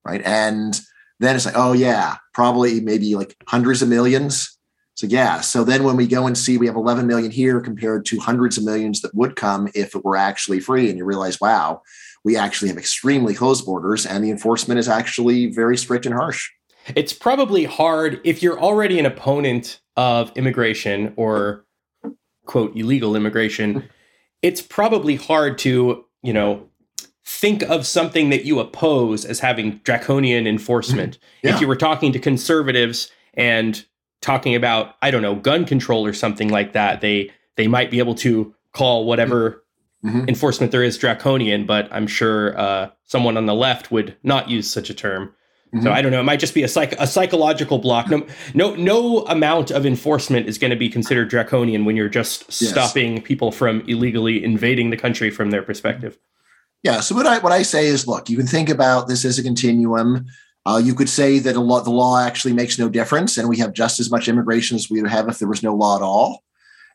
Right. And then it's like, oh, yeah, probably maybe like hundreds of millions. So, yeah. So then when we go and see we have 11 million here compared to hundreds of millions that would come if it were actually free, and you realize, wow, we actually have extremely closed borders and the enforcement is actually very strict and harsh. It's probably hard if you're already an opponent of immigration or quote illegal immigration it's probably hard to, you know, think of something that you oppose as having draconian enforcement. Yeah. If you were talking to conservatives and talking about, I don't know, gun control or something like that, they they might be able to call whatever mm-hmm. enforcement there is draconian, but I'm sure uh, someone on the left would not use such a term. Mm-hmm. So I don't know. It might just be a psych a psychological block. No, no, no amount of enforcement is going to be considered draconian when you're just yes. stopping people from illegally invading the country from their perspective. Yeah. So what I what I say is, look, you can think about this as a continuum. Uh, you could say that law, the law actually makes no difference, and we have just as much immigration as we would have if there was no law at all.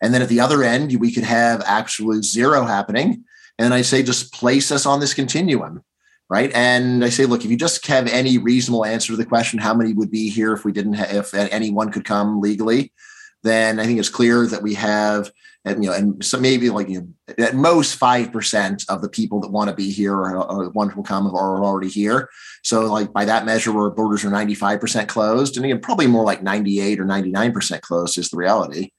And then at the other end, we could have absolute zero happening. And I say, just place us on this continuum, right? And I say, look, if you just have any reasonable answer to the question, how many would be here if we didn't, have, if anyone could come legally, then I think it's clear that we have and you know, and so maybe like you know, at most five percent of the people that want to be here or, or want to come are already here. So like by that measure, our borders are ninety five percent closed, and again, probably more like ninety eight or ninety nine percent closed is the reality.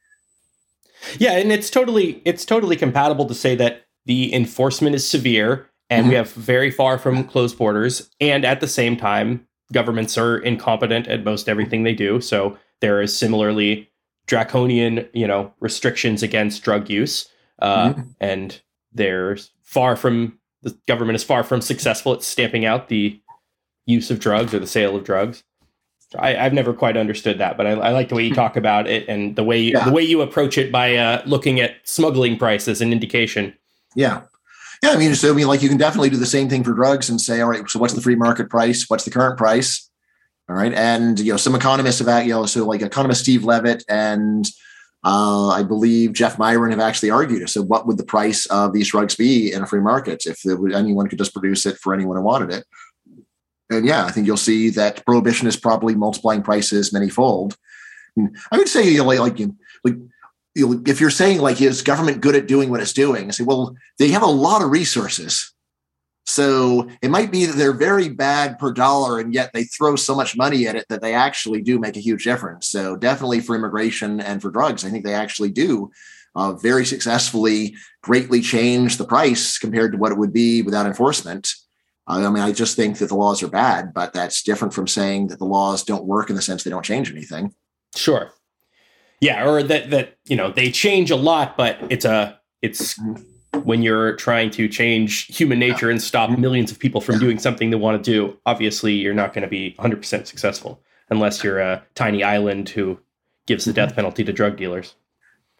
Yeah, and it's totally it's totally compatible to say that the enforcement is severe and mm-hmm. we have very far from closed borders, and at the same time, governments are incompetent at most everything they do. So there is similarly draconian, you know, restrictions against drug use, uh, mm-hmm. and there's far from the government is far from successful at stamping out the use of drugs or the sale of drugs. I, have never quite understood that, but I, I, like the way you talk about it and the way you, yeah. the way you approach it by uh, looking at smuggling price as an indication. Yeah, yeah. I mean, so I mean, like you can definitely do the same thing for drugs and say, all right, so what's the free market price? What's the current price? All right. And, you know, some economists have, you know, so like economist Steve Levitt and uh, I believe Jeff Miron have actually argued. So, what would the price of these drugs be in a free market if anyone could just produce it for anyone who wanted it? And yeah, I think you'll see that prohibition is probably multiplying prices manyfold. I would say, you know, like, like, you if you're saying like is government good at doing what it's doing, I say, well, they have a lot of resources. So it might be that they're very bad per dollar, and yet they throw so much money at it that they actually do make a huge difference. So definitely for immigration and for drugs, I think they actually do uh, very successfully greatly change the price compared to what it would be without enforcement. I mean, I just think that the laws are bad, but that's different from saying that the laws don't work in the sense they don't change anything. Sure. Yeah, or that that you know they change a lot, but it's a it's mm-hmm when you're trying to change human nature and stop millions of people from doing something they want to do, obviously you're not going to be 100% successful unless you're a tiny island who gives the death penalty to drug dealers.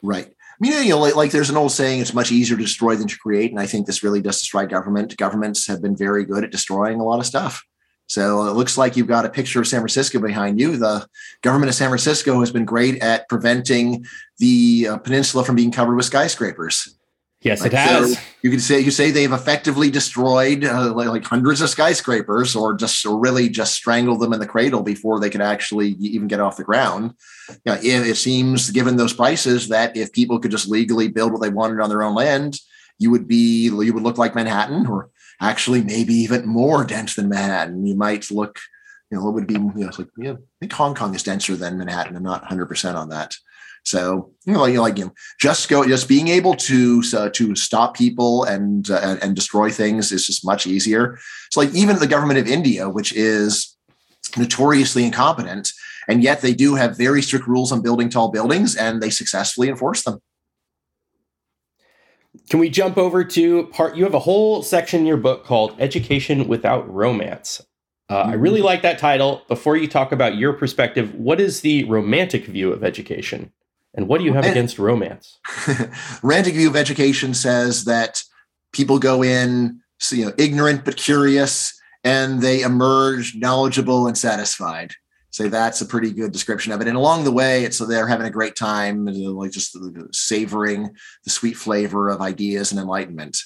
Right. I mean, you know, like, like, there's an old saying, it's much easier to destroy than to create. And I think this really does destroy government. Governments have been very good at destroying a lot of stuff. So it looks like you've got a picture of San Francisco behind you. The government of San Francisco has been great at preventing the uh, peninsula from being covered with skyscrapers. Yes, like, it has. So you could say you say they've effectively destroyed uh, like, like, hundreds of skyscrapers, or just or really just strangled them in the cradle before they could actually even get off the ground. You know, it, it seems, given those prices, that if people could just legally build what they wanted on their own land, you would be you would look like Manhattan, or actually maybe even more dense than Manhattan. You might look, you know, it would be you know, like yeah, I think Hong Kong is denser than Manhattan. I'm not 100 percent on that. So you know, you like you know, just go, just being able to uh, to stop people and uh, and destroy things is just much easier. So like even the government of India, which is notoriously incompetent, and yet they do have very strict rules on building tall buildings, and they successfully enforce them. Can we jump over to part? You have a whole section in your book called "Education Without Romance." Uh, I really mm-hmm. like that title. Before you talk about your perspective, what is the romantic view of education? And what do you have against romance? Romantic view of education says that people go in, you know, ignorant but curious, and they emerge knowledgeable and satisfied. Say that's a pretty good description of it. And along the way, it's so they're having a great time, like just savoring the sweet flavor of ideas and enlightenment.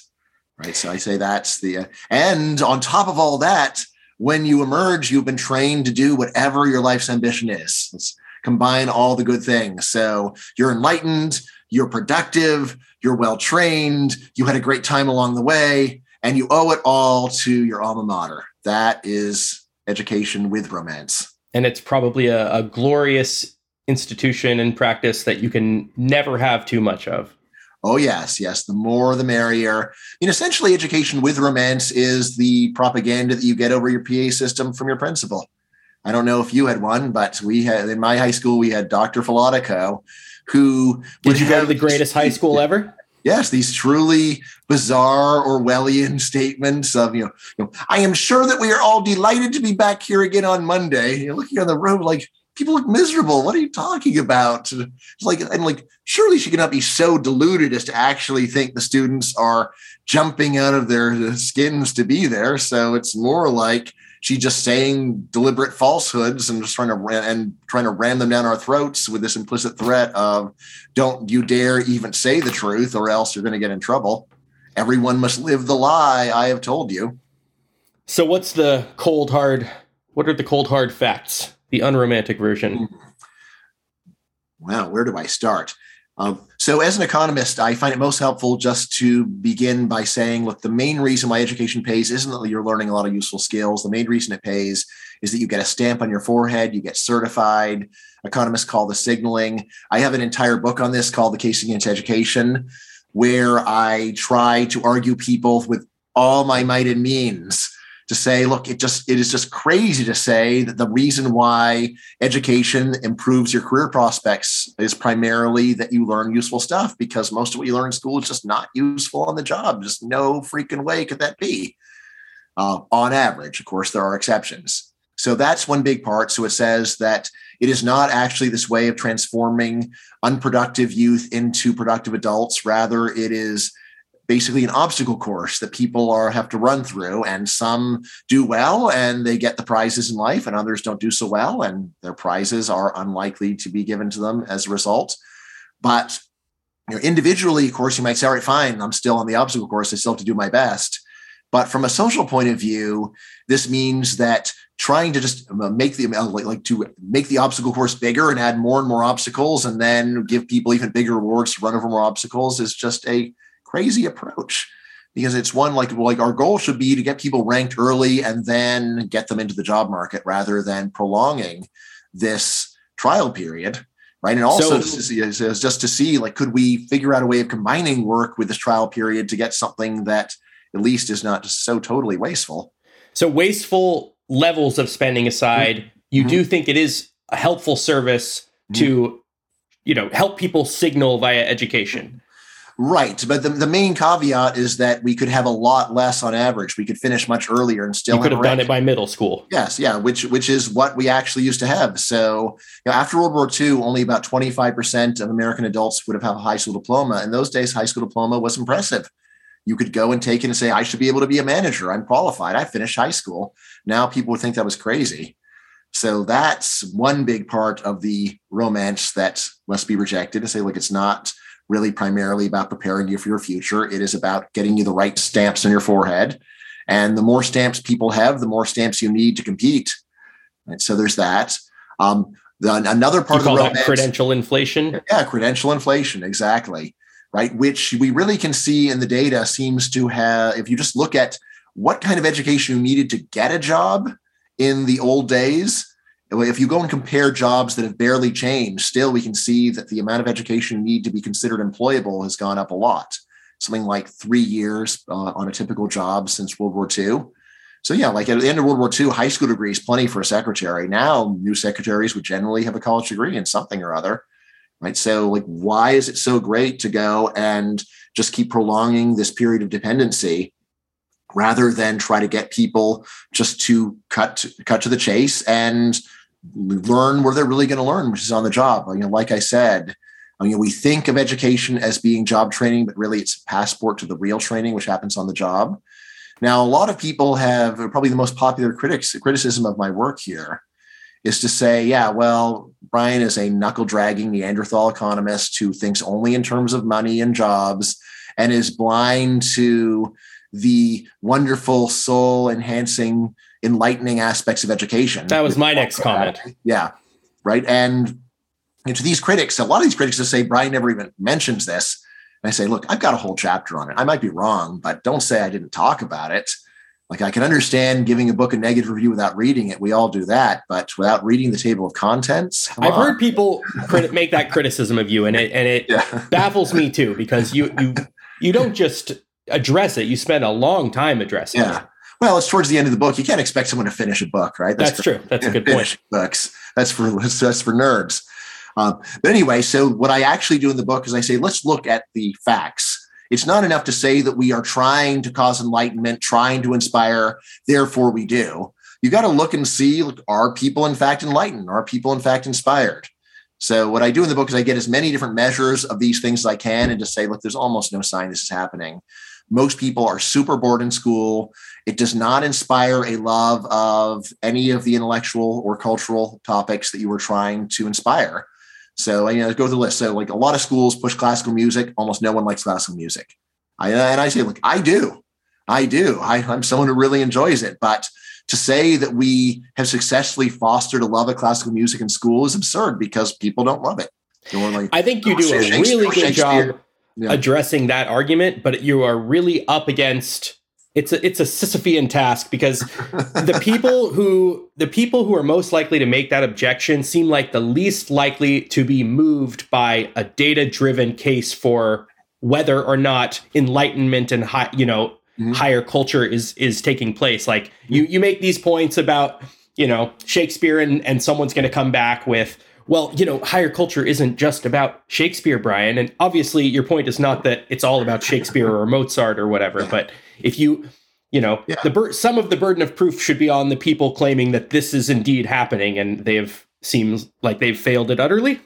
Right. So I say that's the uh, and on top of all that, when you emerge, you've been trained to do whatever your life's ambition is. It's, combine all the good things. So you're enlightened, you're productive, you're well trained, you had a great time along the way, and you owe it all to your alma mater. That is education with romance. And it's probably a, a glorious institution and practice that you can never have too much of. Oh, yes, yes. The more, the merrier. I mean, essentially, education with romance is the propaganda that you get over your PA system from your principal. I don't know if you had one, but we had in my high school we had Dr. Filatico, who did you go to the greatest high school ever? Yes, these truly bizarre Orwellian statements of you know, you know, I am sure that we are all delighted to be back here again on Monday. You're looking on the road like people look miserable. What are you talking about? It's like and like surely she cannot be so deluded as to actually think the students are jumping out of their skins to be there. So it's more like she just saying deliberate falsehoods and just trying to and trying to ram them down our throats with this implicit threat of don't you dare even say the truth or else you're going to get in trouble. Everyone must live the lie i have told you. So what's the cold hard what are the cold hard facts? The unromantic version. Hmm. Wow where do i start um, so, as an economist, I find it most helpful just to begin by saying, look, the main reason why education pays isn't that you're learning a lot of useful skills. The main reason it pays is that you get a stamp on your forehead, you get certified. Economists call the signaling. I have an entire book on this called The Case Against Education, where I try to argue people with all my might and means to say, look, it just it is just crazy to say that the reason why education improves your career prospects is primarily that you learn useful stuff because most of what you learn in school is just not useful on the job. Just no freaking way could that be. Uh, on average, of course, there are exceptions. So that's one big part. So it says that it is not actually this way of transforming unproductive youth into productive adults. Rather, it is basically an obstacle course that people are have to run through and some do well and they get the prizes in life and others don't do so well and their prizes are unlikely to be given to them as a result. But you know individually of course you might say all right fine i'm still on the obstacle course i still have to do my best. But from a social point of view this means that trying to just uh, make the like, like to make the obstacle course bigger and add more and more obstacles and then give people even bigger rewards to run over more obstacles is just a crazy approach because it's one like like our goal should be to get people ranked early and then get them into the job market rather than prolonging this trial period right and also so, is just to see like could we figure out a way of combining work with this trial period to get something that at least is not so totally wasteful so wasteful levels of spending aside mm-hmm. you do think it is a helpful service mm-hmm. to you know help people signal via education Right. But the, the main caveat is that we could have a lot less on average. We could finish much earlier and still you could have done it by middle school. Yes, yeah, which which is what we actually used to have. So you know, after World War II, only about 25% of American adults would have had a high school diploma. In those days, high school diploma was impressive. You could go and take it and say, I should be able to be a manager. I'm qualified. I finished high school. Now people would think that was crazy. So that's one big part of the romance that must be rejected and say, look, it's not really primarily about preparing you for your future. It is about getting you the right stamps on your forehead. And the more stamps people have, the more stamps you need to compete. And so there's that. Um, the, another part you of the romance, credential inflation. Yeah, credential inflation, exactly. Right, which we really can see in the data seems to have. If you just look at what kind of education you needed to get a job in the old days if you go and compare jobs that have barely changed, still we can see that the amount of education need to be considered employable has gone up a lot. Something like three years uh, on a typical job since World War II. So yeah, like at the end of World War II, high school degree is plenty for a secretary. Now, new secretaries would generally have a college degree in something or other, right? So like, why is it so great to go and just keep prolonging this period of dependency rather than try to get people just to cut cut to the chase and learn where they're really going to learn, which is on the job. You know, like I said, I mean, we think of education as being job training, but really it's a passport to the real training, which happens on the job. Now, a lot of people have probably the most popular critics criticism of my work here is to say, yeah, well, Bryan is a knuckle dragging Neanderthal economist who thinks only in terms of money and jobs and is blind to the wonderful soul enhancing enlightening aspects of education. That was my next comment. Yeah. Right. And, and to these critics, a lot of these critics will say Bryan never even mentions this. And I say, look, I've got a whole chapter on it. I might be wrong, but don't say I didn't talk about it. Like I can understand giving a book a negative review without reading it. We all do that, but without reading the table of contents. I've on. heard people crit- make that criticism of you, and it and it yeah. baffles me too because you you you don't just address it; you spend a long time addressing yeah. it. Well, it's towards the end of the book. You can't expect someone to finish a book, right? That's, that's for, true. That's a good point. Books. That's for that's for nerds. Um, but anyway, so what I actually do in the book is I say, let's look at the facts. It's not enough to say that we are trying to cause enlightenment, trying to inspire, therefore we do. You got to look and see are people in fact enlightened? Are people in fact inspired? So what I do in the book is I get as many different measures of these things as I can and just say, look, there's almost no sign this is happening. Most people are super bored in school. It does not inspire a love of any of the intellectual or cultural topics that you were trying to inspire. So, you know, go through the list. So, like a lot of schools push classical music. Almost no one likes classical music. I, uh, and I say, look, I do. I do. I, I'm someone who really enjoys it. But to say that we have successfully fostered a love of classical music in school is absurd because people don't love it. Like, I think you do a really good job yeah. addressing that argument, but you are really up against it's a it's a Sisyphean task because the people who the people who are most likely to make that objection seem like the least likely to be moved by a data driven case for whether or not enlightenment and high you know mm-hmm. higher culture is is taking place. Like you you make these points about you know Shakespeare and and someone's going to come back with well, you know, higher culture isn't just about Shakespeare, Bryan. And obviously, your point is not that it's all about Shakespeare or Mozart or whatever. Yeah. But if you, you know, yeah. the bur- some of the burden of proof should be on the people claiming that this is indeed happening, and they've seems like they've failed it utterly.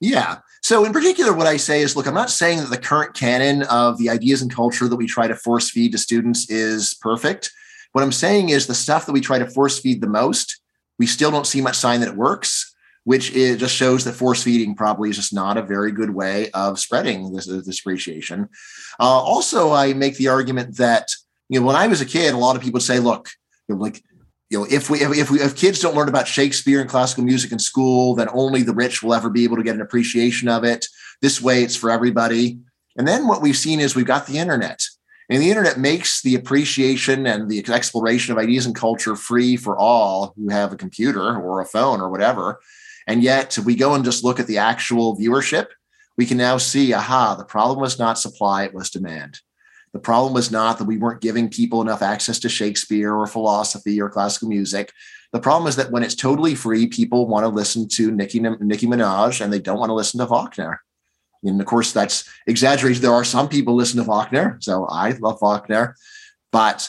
Yeah. So, in particular, what I say is look, I'm not saying that the current canon of the ideas and culture that we try to force feed to students is perfect. What I'm saying is the stuff that we try to force feed the most, we still don't see much sign that it works which it just shows that force feeding probably is just not a very good way of spreading this, this appreciation. Uh, also, I make the argument that you know when I was a kid, a lot of people would say, "Look, you know, like you know, if we if, if we if kids don't learn about Shakespeare and classical music in school, then only the rich will ever be able to get an appreciation of it. This way, it's for everybody." And then what we've seen is we've got the internet. And the internet makes the appreciation and the exploration of ideas and culture free for all who have a computer or a phone or whatever. And yet, if we go and just look at the actual viewership, we can now see aha, the problem was not supply, it was demand. The problem was not that we weren't giving people enough access to Shakespeare or philosophy or classical music. The problem is that when it's totally free, people want to listen to Nicki, Nicki Minaj and they don't want to listen to Wagner. And of course, that's exaggerated. There are some people listen to Wagner, so I love Wagner, but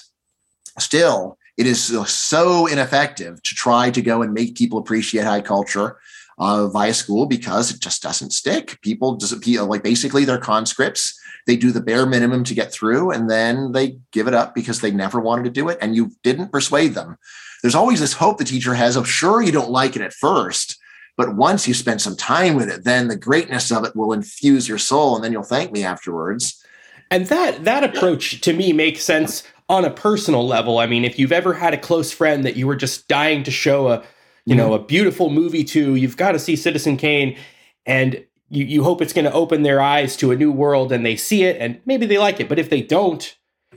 still, it is so ineffective to try to go and make people appreciate high culture uh, via school because it just doesn't stick. People just like basically they're conscripts. They do the bare minimum to get through, and then they give it up because they never wanted to do it, and you didn't persuade them. There's always this hope the teacher has of sure you don't like it at first, but once you spend some time with it, then the greatness of it will infuse your soul, and then you'll thank me afterwards. And that that approach to me makes sense on a personal level. I mean, if you've ever had a close friend that you were just dying to show a, you mm-hmm. know, a beautiful movie to, you've got to see Citizen Kane and you, you hope it's going to open their eyes to a new world and they see it and maybe they like it. But if they don't,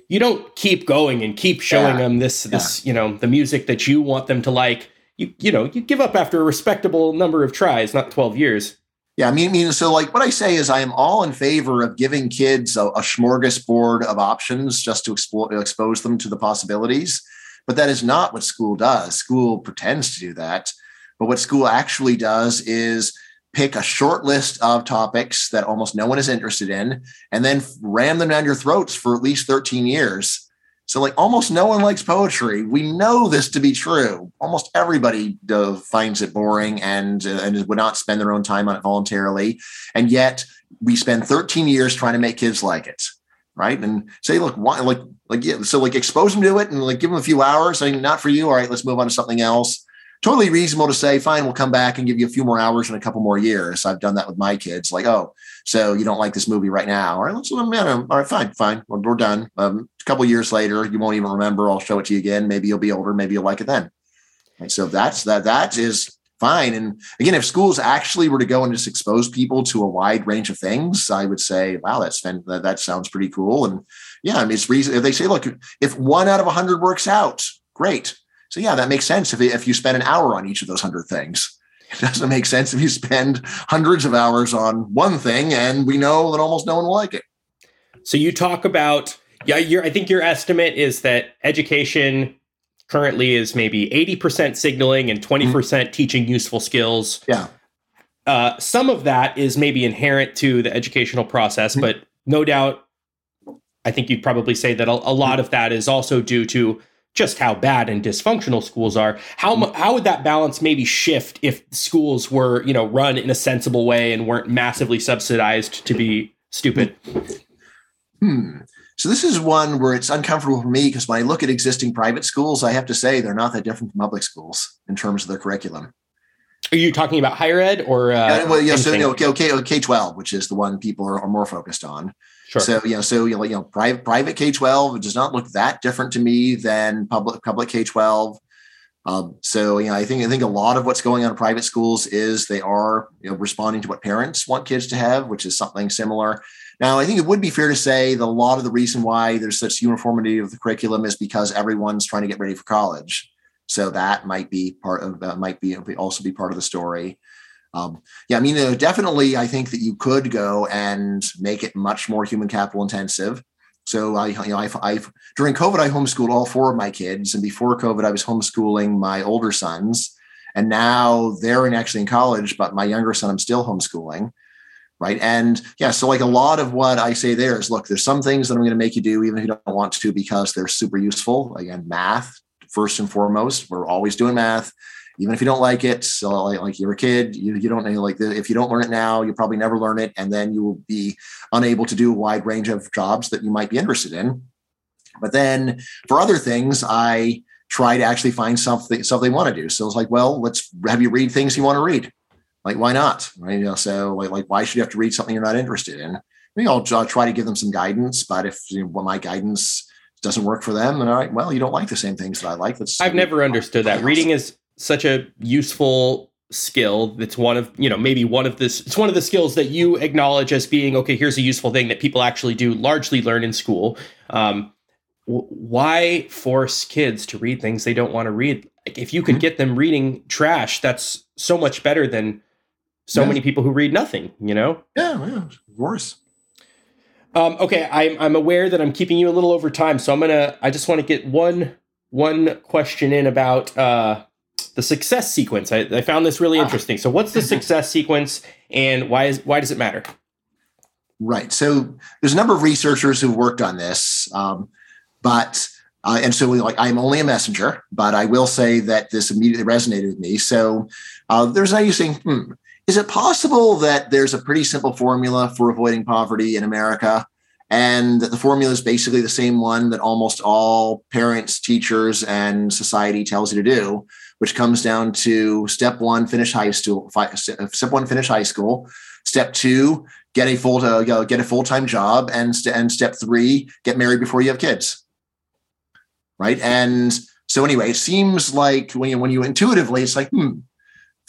you don't keep going and keep showing yeah. them this, this, yeah. you know, the music that you want them to like. You, you know, you give up after a respectable number of tries, not 12 years. Yeah, I mean, I mean, so like what I say is I am all in favor of giving kids a, a smorgasbord of options just to explore, expose them to the possibilities. But that is not what school does. School pretends to do that. But what school actually does is pick a short list of topics that almost no one is interested in and then ram them down your throats for at least 13 years so, like, almost no one likes poetry. We know this to be true. Almost everybody uh, finds it boring and uh, and would not spend their own time on it voluntarily. And yet, we spend 13 years trying to make kids like it, right? And say, look, why, like, like, yeah, so like, expose them to it and like, give them a few hours. Saying, not for you. All right, let's move on to something else totally reasonable to say, fine, we'll come back and give you a few more hours in a couple more years. I've done that with my kids. Like, oh, so you don't like this movie right now? All right, let's let them All right, fine, fine. We're, we're done. Um, a couple years later, you won't even remember. I'll show it to you again. Maybe you'll be older. Maybe you'll like it then. And so that's that. That is fine. And again, if schools actually were to go and just expose people to a wide range of things, I would say, wow, that's that, that sounds pretty cool. And yeah, I mean, it's reason if they say, look, if one out of a hundred works out, great. So yeah, that makes sense if, if you spend an hour on each of those hundred things. It doesn't make sense if you spend hundreds of hours on one thing and we know that almost no one will like it. So you talk about yeah, your I think your estimate is that education currently is maybe 80% signaling and 20% mm hmm teaching useful skills. Yeah. Uh, some of that is maybe inherent to the educational process, mm-hmm. but no doubt, I think you'd probably say that a, a lot of that is also due to just how bad and dysfunctional schools are. How how would that balance maybe shift if schools were you know run in a sensible way and weren't massively subsidized to be stupid? Hmm. So this is one where it's uncomfortable for me because when I look at existing private schools, I have to say they're not that different from public schools in terms of their curriculum. Are you talking about higher ed or? Uh, yeah, well, yeah, so you know, K K twelve, which is the one people are, are more focused on. Sure. So you know, so you know, you know, private private K twelve does not look that different to me than public public K twelve. Um, so you know, I think I think a lot of what's going on in private schools is they are you know responding to what parents want kids to have, which is something similar. Now, I think it would be fair to say that a lot of the reason why there's such uniformity of the curriculum is because everyone's trying to get ready for college. So that might be part of that might be also be part of the story. Um, yeah, I mean, uh, definitely, I think that you could go and make it much more human capital intensive. So I, you know, I've, I've during COVID, I homeschooled all four of my kids, and before COVID, I was homeschooling my older sons, and now they're in actually in college, but my younger son, I'm still homeschooling right? And yeah so like a lot of what i say there is look there's some things that i'm going to make you do even if you don't want to because they're super useful. Again math first and foremost we're always doing math even if you don't like it so like, like you're a kid you, you don't know like if you don't learn it now you'll probably never learn it and then you will be unable to do a wide range of jobs that you might be interested in. But then for other things i try to actually find something something they want to do. So it's like well let's have you read things you want to read. Like why not? Right you know so like, like why should you have to read something you're not interested in? Maybe I'll, I'll try to give them some guidance but if you know, my guidance doesn't work for them and all right well you don't like the same things that i like that's i've never understood that. Reading is such a useful skill that's one of you know maybe one of this it's one of the skills that you acknowledge as being okay here's a useful thing that people actually do largely learn in school um, w- why force kids to read things they don't want to read like if you could mm-hmm. get them reading trash that's so much better than so yeah. many people who read nothing, you know? Yeah, yeah of course. Um, okay, I'm I'm aware that I'm keeping you a little over time, so I'm gonna I just want to get one one question in about uh, the success sequence. I, I found this really ah. interesting. So, what's the success sequence, and why is why does it matter? Right. So, there's a number of researchers who've worked on this, um, but uh, and so like I'm only a messenger, but I will say that this immediately resonated with me. So, uh, there's an idea saying, hmm, is it possible that there's a pretty simple formula for avoiding poverty in America? And that the formula is basically the same one that almost all parents, teachers, and society tells you to do, which comes down to step one, finish high school. Step one, finish high school. Step two, get a full uh, get a full time job, and and step three, get married before you have kids. Right, and so anyway, it seems like when you, when you intuitively, it's like, hmm,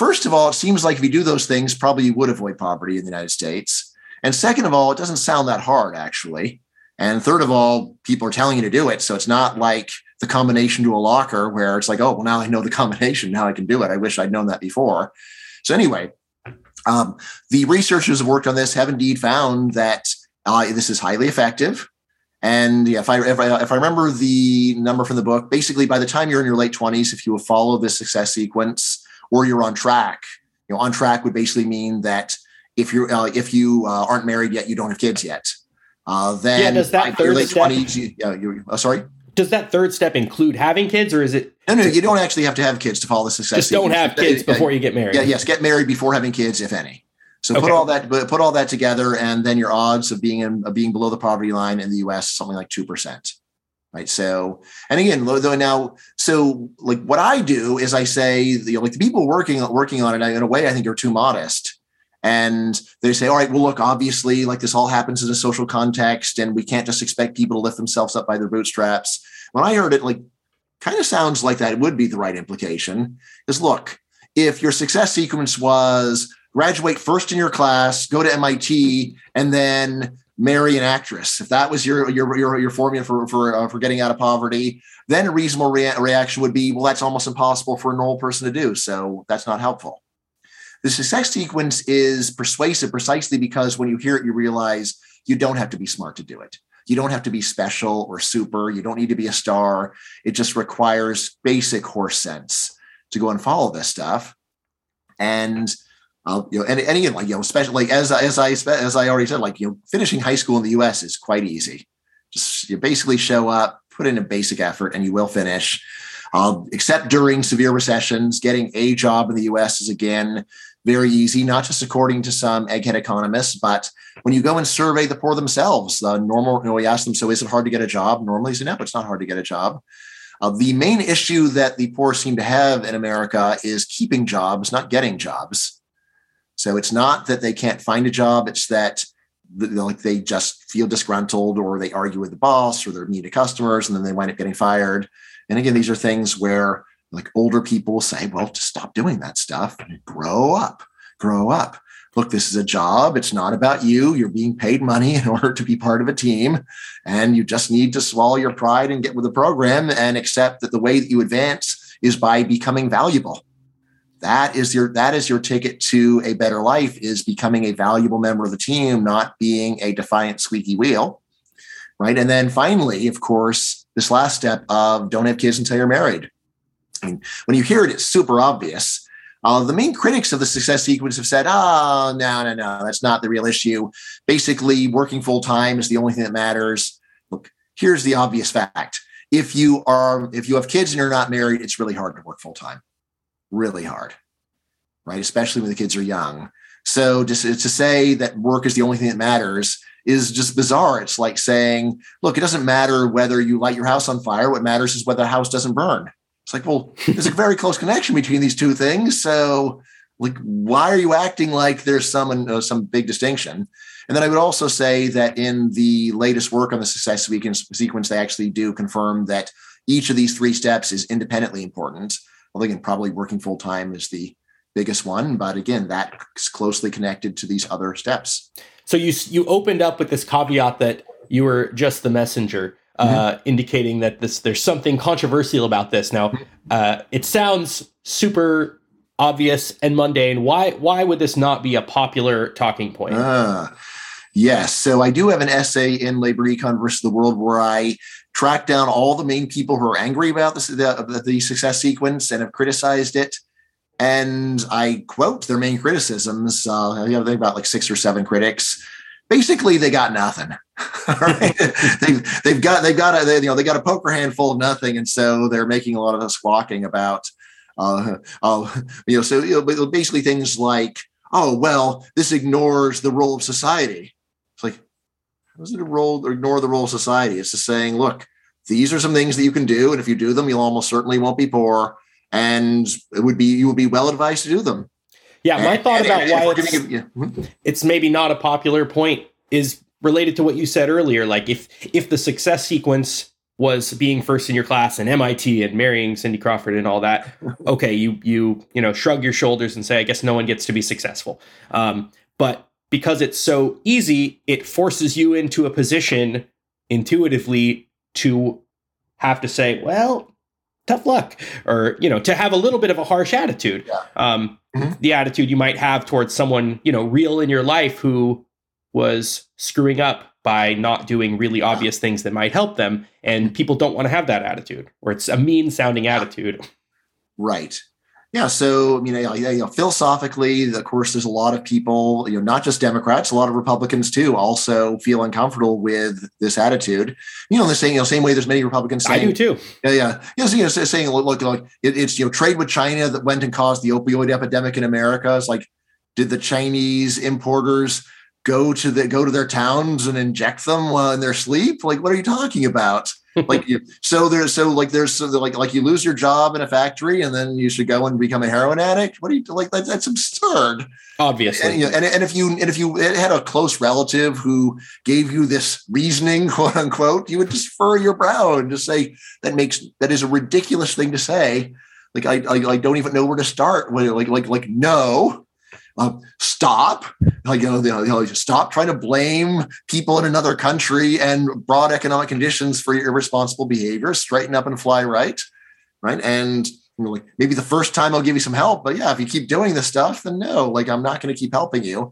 First of all, it seems like if you do those things, probably you would avoid poverty in the United States. And second of all, it doesn't sound that hard, actually. And third of all, people are telling you to do it. So it's not like the combination to a locker where it's like, oh, well, now I know the combination. Now I can do it. I wish I'd known that before. So, anyway, um, the researchers have worked on this have indeed found that uh, this is highly effective. And yeah, if I, if I if I remember the number from the book, basically by the time you're in your late 20s, if you follow this success sequence, or you're on track. You know, on track would basically mean that if you're uh, if you uh, aren't married yet, you don't have kids yet. Uh, then yeah, does that third step? 20s, you, you, uh, sorry. Does that third step include having kids, or is it? No, no, you don't actually have to have kids to follow the success. Just don't have uh, kids before uh, you get married. Yeah, yes, get married before having kids, if any. So okay. put all that put all that together, and then your odds of being in, of being below the poverty line in the U.S. something like two percent right so and again though now so like what i do is i say you know, like the people working working on it in a way i think are too modest and they say all right well look obviously like this all happens in a social context and we can't just expect people to lift themselves up by their bootstraps when i heard it like kind of sounds like that would be the right implication is look if your success sequence was graduate first in your class go to mit and then marry an actress. If that was your your your, your formula for for uh, for getting out of poverty, then a reasonable rea- reaction would be, well, that's almost impossible for a normal person to do. So that's not helpful. The success sequence is persuasive precisely because when you hear it, you realize you don't have to be smart to do it. You don't have to be special or super. You don't need to be a star. It just requires basic horse sense to go and follow this stuff. And uh, you know, and, and like you know, especially like as as I as I already said, like you know, finishing high school in the U.S. is quite easy. Just you basically show up, put in a basic effort, and you will finish. Uh, except during severe recessions, getting a job in the U.S. is again very easy, not just according to some egghead economists, but when you go and survey the poor themselves, the normal, you know, we ask them, so is it hard to get a job? Normally, say, no, it's not hard to get a job. Uh, the main issue that the poor seem to have in America is keeping jobs, not getting jobs. So it's not that they can't find a job; it's that like they just feel disgruntled, or they argue with the boss, or they're mean to customers, and then they wind up getting fired. And again, these are things where like older people will say, well, to stop doing that stuff, and grow up, grow up. Look, this is a job. It's not about you. You're being paid money in order to be part of a team. And you just need to swallow your pride and get with the program and accept that the way that you advance is by becoming valuable. That is your that is your ticket to a better life is becoming a valuable member of the team, not being a defiant squeaky wheel. Right. And then finally, of course, this last step of don't have kids until you're married and when you hear it, it's super obvious. Uh, the main critics of the success sequence have said, oh, no, no, no, that's not the real issue. Basically, working full time is the only thing that matters. Look, here's the obvious fact. If you are, if you have kids and you're not married, it's really hard to work full time. Really hard. Right. Especially when the kids are young. So just to say that work is the only thing that matters is just bizarre. It's like saying, look, it doesn't matter whether you light your house on fire. What matters is whether the house doesn't burn. It's like, well, there's a very close connection between these two things. So, like, why are you acting like there's some uh, some big distinction? And then I would also say that in the latest work on the success sequence, they actually do confirm that each of these three steps is independently important. Well, again, probably working full time is the biggest one, but again, that's closely connected to these other steps. So you you opened up with this caveat that you were just the messenger uh, mm-hmm. indicating that this there's something controversial about this. Now, uh, it sounds super obvious and mundane. Why why would this not be a popular talking point? Uh, yes. So I do have an essay in Labor Econ versus the World where I track down all the main people who are angry about this, the, the success sequence and have criticized it. And I quote their main criticisms. Uh, I think about like six or seven critics basically they got nothing. they've, they've got they've got a they, you know they got a poker hand full of nothing, and so they're making a lot of us squawking about uh, uh you know so you know, basically things like oh well this ignores the role of society. It's like how does it role ignore the role of society? It's just saying look these are some things that you can do, and if you do them, you'll almost certainly won't be poor, and it would be you would be well advised to do them. Yeah, my and, thought about why it's, yeah. Hmm? it's maybe not a popular point is related to what you said earlier. Like if if the success sequence was being first in your class and MIT and marrying Cindy Crawford and all that, okay, you you you know shrug your shoulders and say, I guess no one gets to be successful. Um, but because it's so easy, it forces you into a position intuitively to have to say, well, tough luck or you know to have a little bit of a harsh attitude yeah. um, mm-hmm. the attitude you might have towards someone you know real in your life who was screwing up by not doing really obvious things that might help them and people don't want to have that attitude or it's a mean sounding attitude. Right yeah, so I mean, you know, philosophically, of course, there's a lot of people, you know, not just Democrats, a lot of Republicans too, also feel uncomfortable with this attitude. You know, the same, you know, same way there's many Republicans saying, I do too. Yeah, yeah, you know, you know saying, look, like it, it's you know, trade with China that went and caused the opioid epidemic in America. It's like, did the Chinese importers go to the go to their towns and inject them while in their sleep? Like, what are you talking about? like you, so there's so like there's so like like you lose your job in a factory and then you should go and become a heroin addict. What do you like? That's, that's absurd. Obviously, and, you know, and, and if you and if you had a close relative who gave you this reasoning, quote unquote, you would just furrow your brow and just say that makes that is a ridiculous thing to say. Like I I, I don't even know where to start. Like like like no, uh, stop, you know, you know, stop trying to blame people in another country and broad economic conditions for your irresponsible behavior. Straighten up and fly right, right? And you know, like maybe the first time I'll give you some help, but yeah, if you keep doing this stuff, then no, like I'm not going to keep helping you.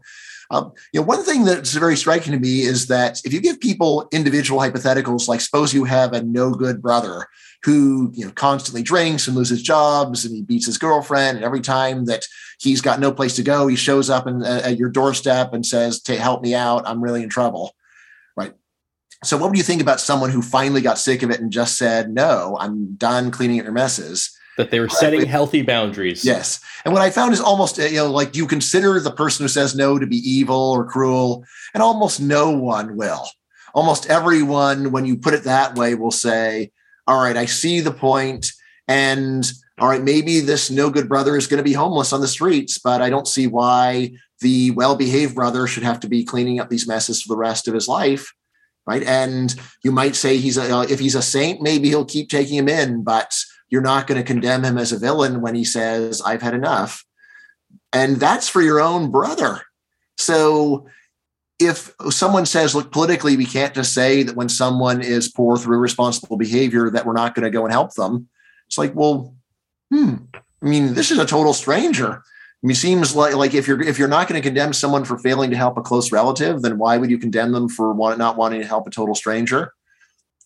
Um, you know, one thing that's very striking to me is that if you give people individual hypotheticals, like suppose you have a no good brother who you know constantly drinks and loses jobs and he beats his girlfriend, and every time that he's got no place to go, he shows up in, uh, at your doorstep and says, "To help me out, I'm really in trouble." Right. So, what would you think about someone who finally got sick of it and just said, "No, I'm done cleaning up your messes"? that they were setting healthy boundaries. Yes. And what I found is almost, you know, like you consider the person who says no to be evil or cruel, and almost no one will. Almost everyone, when you put it that way, will say, All right, I see the point, And all right, maybe this no good brother is going to be homeless on the streets, but I don't see why the well behaved brother should have to be cleaning up these messes for the rest of his life. Right. And you might say he's a, uh, if he's a saint, maybe he'll keep taking him in, but you're not going to condemn him as a villain when he says, I've had enough. And that's for your own brother. So if someone says, look, politically, we can't just say that when someone is poor through irresponsible behavior that we're not going to go and help them. It's like, well, hmm, I mean, this is a total stranger. I mean, it seems like like if you're if you're not going to condemn someone for failing to help a close relative, then why would you condemn them for want, not wanting to help a total stranger?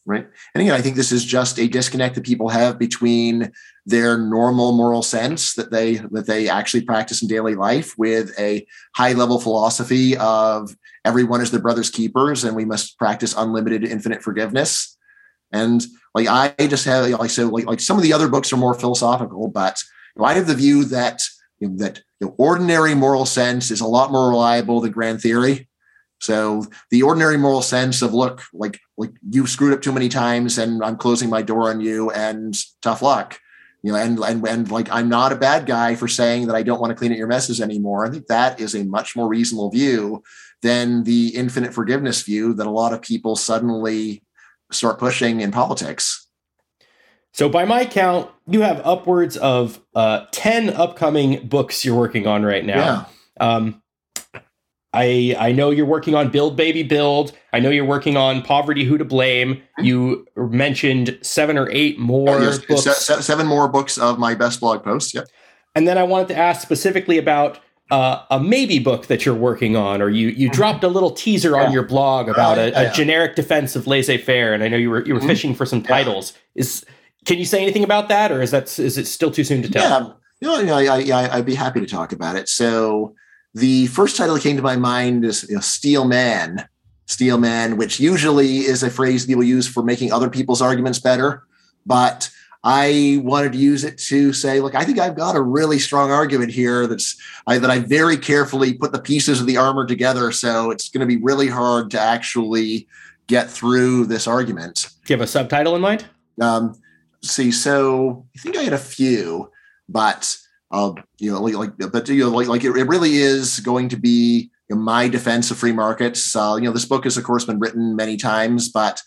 Right. And again, I think this is just a disconnect that people have between their normal moral sense that they that they actually practice in daily life with a high level philosophy of everyone is their brother's keepers and we must practice unlimited infinite forgiveness. And like I just have like so like like some of the other books are more philosophical, but you know, I have the view that you know, that you know, ordinary moral sense is a lot more reliable than grand theory. So the ordinary moral sense of look, like like you screwed up too many times, and I'm closing my door on you, and tough luck. You know, and and and like I'm not a bad guy for saying that I don't want to clean up your messes anymore. I think that is a much more reasonable view than the infinite forgiveness view that a lot of people suddenly start pushing in politics. So, by my count, you have upwards of uh, 10 upcoming books you're working on right now. Yeah. Um, I, I know you're working on Build Baby Build. I know you're working on Poverty Who to Blame. Mm-hmm. You mentioned seven or eight more yes, books. Seven more books of my best blog posts. Yep. And then I wanted to ask specifically about uh, a maybe book that you're working on, or you you mm-hmm. dropped a little teaser yeah. on your blog about a, a generic defense of laissez-faire, and I know you were you were mm-hmm. fishing for some titles. Yeah. Is can you say anything about that, or is that is it still too soon to tell? Yeah, you know, I, I, I'd be happy to talk about it. So the first title that came to my mind is you know, Steel Man. Steel Man, which usually is a phrase people use for making other people's arguments better, but I wanted to use it to say, look, I think I've got a really strong argument here that's I, that I very carefully put the pieces of the armor together. So it's going to be really hard to actually get through this argument. Do you have a subtitle in mind? Um, see, so I think I had a few, but uh, you know, like, like but you know, like, like it, it really is going to be you know, my defense of free markets. Uh, you know, this book has of course been written many times, but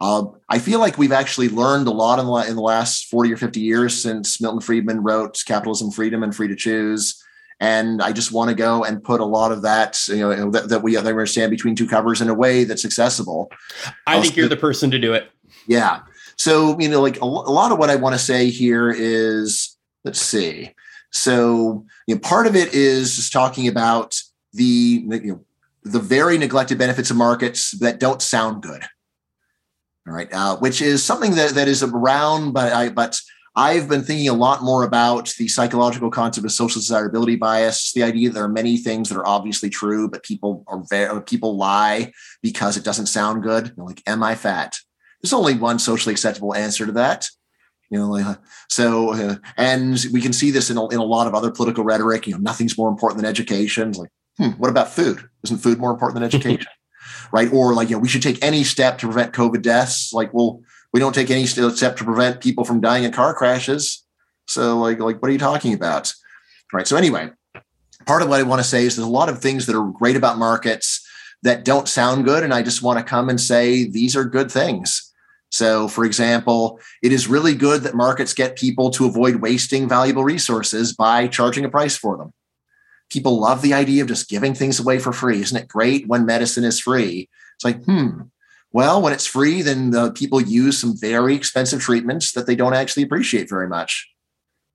uh, I feel like we've actually learned a lot in the, in the last 40 or 50 years since Milton Friedman wrote Capitalism, Freedom, and Free to Choose. And I just want to go and put a lot of that, you know, that, that we understand between two covers in a way that's accessible. I think you're the person to do it. Yeah. So, you know, like a, a lot of what I want to say here is, let's see. So, you know, part of it is just talking about the, you know, the very neglected benefits of markets that don't sound good all right, uh, which is something that, that is around, but I but I've been thinking a lot more about the psychological concept of social desirability bias, the idea that there are many things that are obviously true, but people are very, people lie because it doesn't sound good. Like, am I fat? There's only one socially acceptable answer to that. You know, like, so, uh, and we can see this in a, in a lot of other political rhetoric. You know, nothing's more important than education. It's like, hmm, what about food? Isn't food more important than education? right? Or like, you know, we should take any step to prevent COVID deaths. Like, well, we don't take any step to prevent people from dying in car crashes. So, like, like, what are you talking about? Right. So, anyway, part of what I want to say is there's a lot of things that are great about markets that don't sound good, and I just want to come and say these are good things. So, for example, it is really good that markets get people to avoid wasting valuable resources by charging a price for them people love the idea of just giving things away for free. Isn't it great when medicine is free? It's like, hmm, well, when it's free, then the people use some very expensive treatments that they don't actually appreciate very much.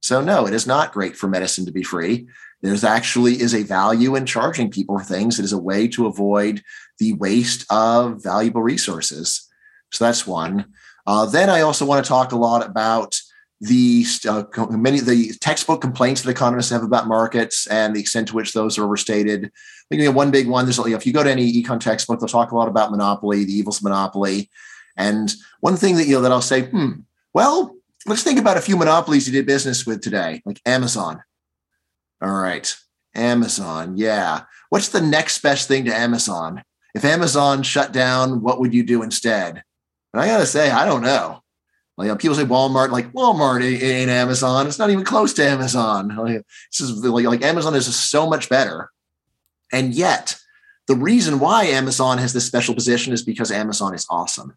So, no, it is not great for medicine to be free. There's actually is a value in charging people for things. It is a way to avoid the waste of valuable resources. So that's one. Uh, then I also want to talk a lot about the uh, many the textbook complaints that economists have about markets and the extent to which those are overstated. I think you know, one big one. There's if you go to any econ textbook, they'll talk a lot about monopoly, the evils of monopoly, and one thing that you know that I'll say, hmm, well, let's think about a few monopolies you did business with today, like Amazon. All right. Amazon. Yeah. What's the next best thing to Amazon? If Amazon shut down, what would you do instead? And I got to say, I don't know. Like, you know, people say Walmart, like Walmart ain't Amazon. It's not even close to Amazon. Like, this is like, like Amazon is so much better. And yet, the reason why Amazon has this special position is because Amazon is awesome,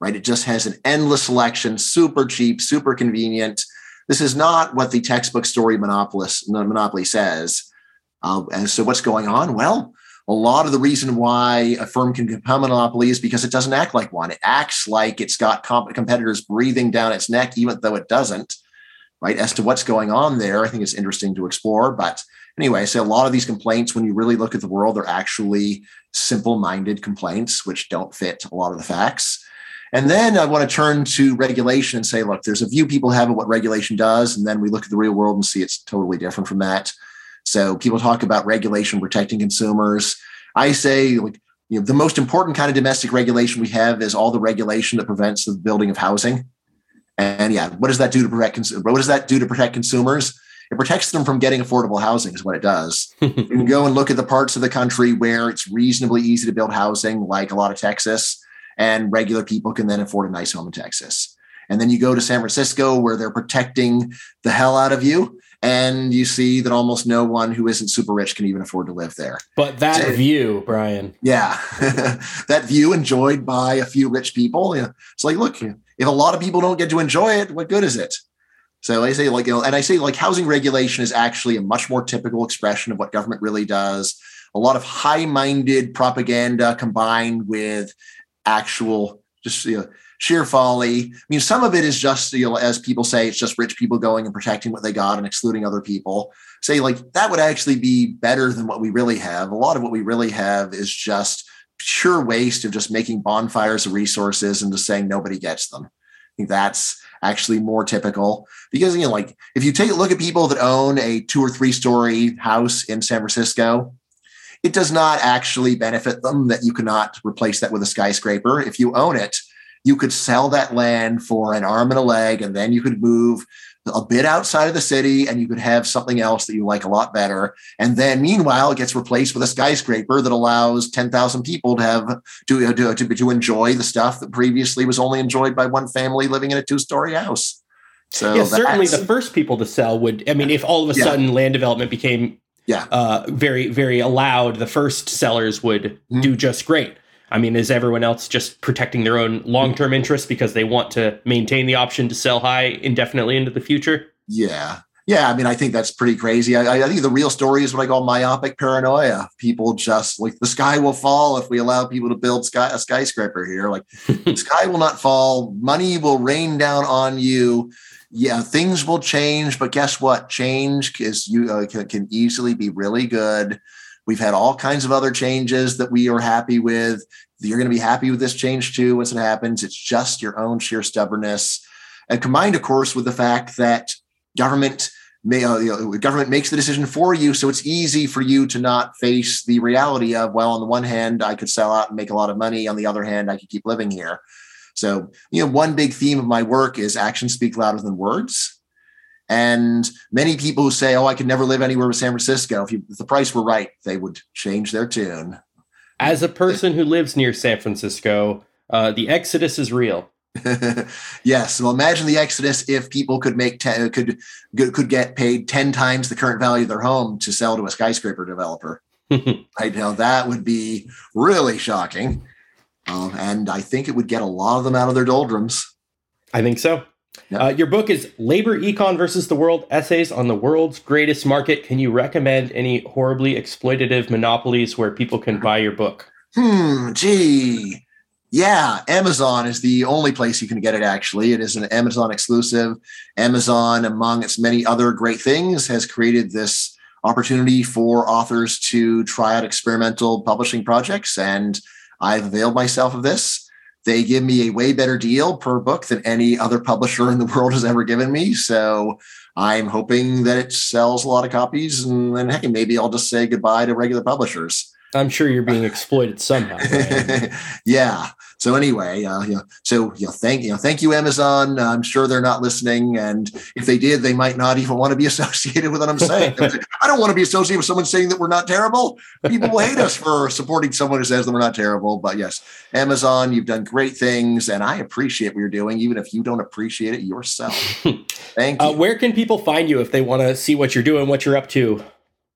right? It just has an endless selection, super cheap, super convenient. This is not what the textbook story monopolist monopoly says. Uh, and so, what's going on? Well, a lot of the reason why a firm can become a monopoly is because it doesn't act like one. It acts like it's got comp- competitors breathing down its neck, even though it doesn't. Right. As to what's going on there, I think it's interesting to explore. But anyway, so a lot of these complaints, when you really look at the world, they're actually simple-minded complaints which don't fit a lot of the facts. And then I want to turn to regulation and say, look, there's a view people have of what regulation does, and then we look at the real world and see it's totally different from that. So people talk about regulation protecting consumers. I say like you know, the most important kind of domestic regulation we have is all the regulation that prevents the building of housing. And yeah, what does that do to protect? What does that do to protect consumers? It protects them from getting affordable housing, is what it does. you can go and look at the parts of the country where it's reasonably easy to build housing, like a lot of Texas, and regular people can then afford a nice home in Texas. And then you go to San Francisco, where they're protecting the hell out of you and you see that almost no one who isn't super rich can even afford to live there. But that so, view, Bryan. Yeah. that view enjoyed by a few rich people. You know, it's like, look, if a lot of people don't get to enjoy it, what good is it? So I say, like, you know, and I say, like, housing regulation is actually a much more typical expression of what government really does. A lot of high minded propaganda combined with actual, just, you know, sheer folly. I mean, some of it is just, you know, as people say, it's just rich people going and protecting what they got and excluding other people. Say, like, that would actually be better than what we really have. A lot of what we really have is just pure waste of just making bonfires of resources and just saying nobody gets them. I think that's actually more typical because, you know, like, if you take a look at people that own a two or three story house in San Francisco, it does not actually benefit them that you cannot replace that with a skyscraper. If you own it, you could sell that land for an arm and a leg, and then you could move a bit outside of the city and you could have something else that you like a lot better. And then meanwhile, it gets replaced with a skyscraper that allows 10,000 people to have to, to, to, to enjoy the stuff that previously was only enjoyed by one family living in a two story house. So yeah, certainly the first people to sell would, I mean, if all of a sudden land development became yeah. Uh, very, very allowed, the first sellers would mm-hmm. do just great. I mean, is everyone else just protecting their own long term interests because they want to maintain the option to sell high indefinitely into the future? Yeah. Yeah, I mean, I think that's pretty crazy. I, I, think the real story is what I call myopic paranoia. People just like the sky will fall if we allow people to build sky, a skyscraper here. Like the sky will not fall. Money will rain down on you. Yeah, things will change, but guess what? Change is you uh, can, can easily be really good. We've had all kinds of other changes that we are happy with. You're going to be happy with this change too once it happens. It's just your own sheer stubbornness. And combined, of course, with the fact that government may, uh, you know, government makes the decision for you, so it's easy for you to not face the reality of, well, on the one hand, I could sell out and make a lot of money. On the other hand, I could keep living here. So, you know, one big theme of my work is actions speak louder than words. And many people who say, "Oh, I could never live anywhere but San Francisco," if, you, if the price were right, they would change their tune. As a person who lives near San Francisco, uh, the exodus is real. yes. Well, imagine the exodus if people could make ten, could could get paid ten times the current value of their home to sell to a skyscraper developer. I know that would be really shocking, um, and I think it would get a lot of them out of their doldrums. I think so. Yep. Uh, your book is Labor Econ versus the World Essays on the World's Greatest Market. Can you recommend any horribly exploitative monopolies where people can buy your book? Hmm, gee. Yeah, Amazon is the only place you can get it, actually. It is an Amazon exclusive. Amazon, among its many other great things, has created this opportunity for authors to try out experimental publishing projects. And I've availed myself of this. They give me a way better deal per book than any other publisher in the world has ever given me. So I'm hoping that it sells a lot of copies. And then, hey, maybe I'll just say goodbye to regular publishers. I'm sure you're being exploited somehow. yeah. So anyway, uh, you know, so you know, thank you know, thank you, Amazon. I'm sure they're not listening, and if they did, they might not even want to be associated with what I'm saying. I don't want to be associated with someone saying that we're not terrible. People will hate us for supporting someone who says that we're not terrible. But yes, Amazon, you've done great things, and I appreciate what you're doing, even if you don't appreciate it yourself. Thank uh, you. Uh, where can people find you if they want to see what you're doing, what you're up to?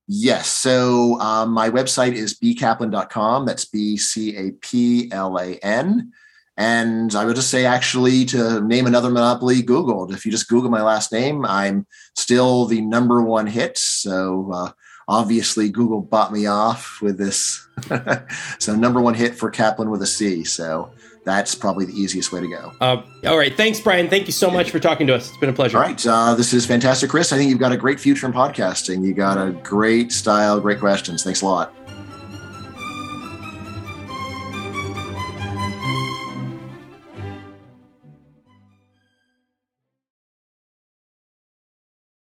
Yes. So um, my website is bcaplan.com. That's B C A P L A N. And I would just say, actually, to name another monopoly, Googled. If you just Google my last name, I'm still the number one hit. So uh, obviously, Google bought me off with this. so, number one hit for Caplan with a C. So, that's probably the easiest way to go. Uh, all right. Thanks, Bryan. Thank you so much for talking to us. It's been a pleasure. All right. Uh, this is fantastic, Chris. I think you've got a great future in podcasting. You got a great style, great questions. Thanks a lot.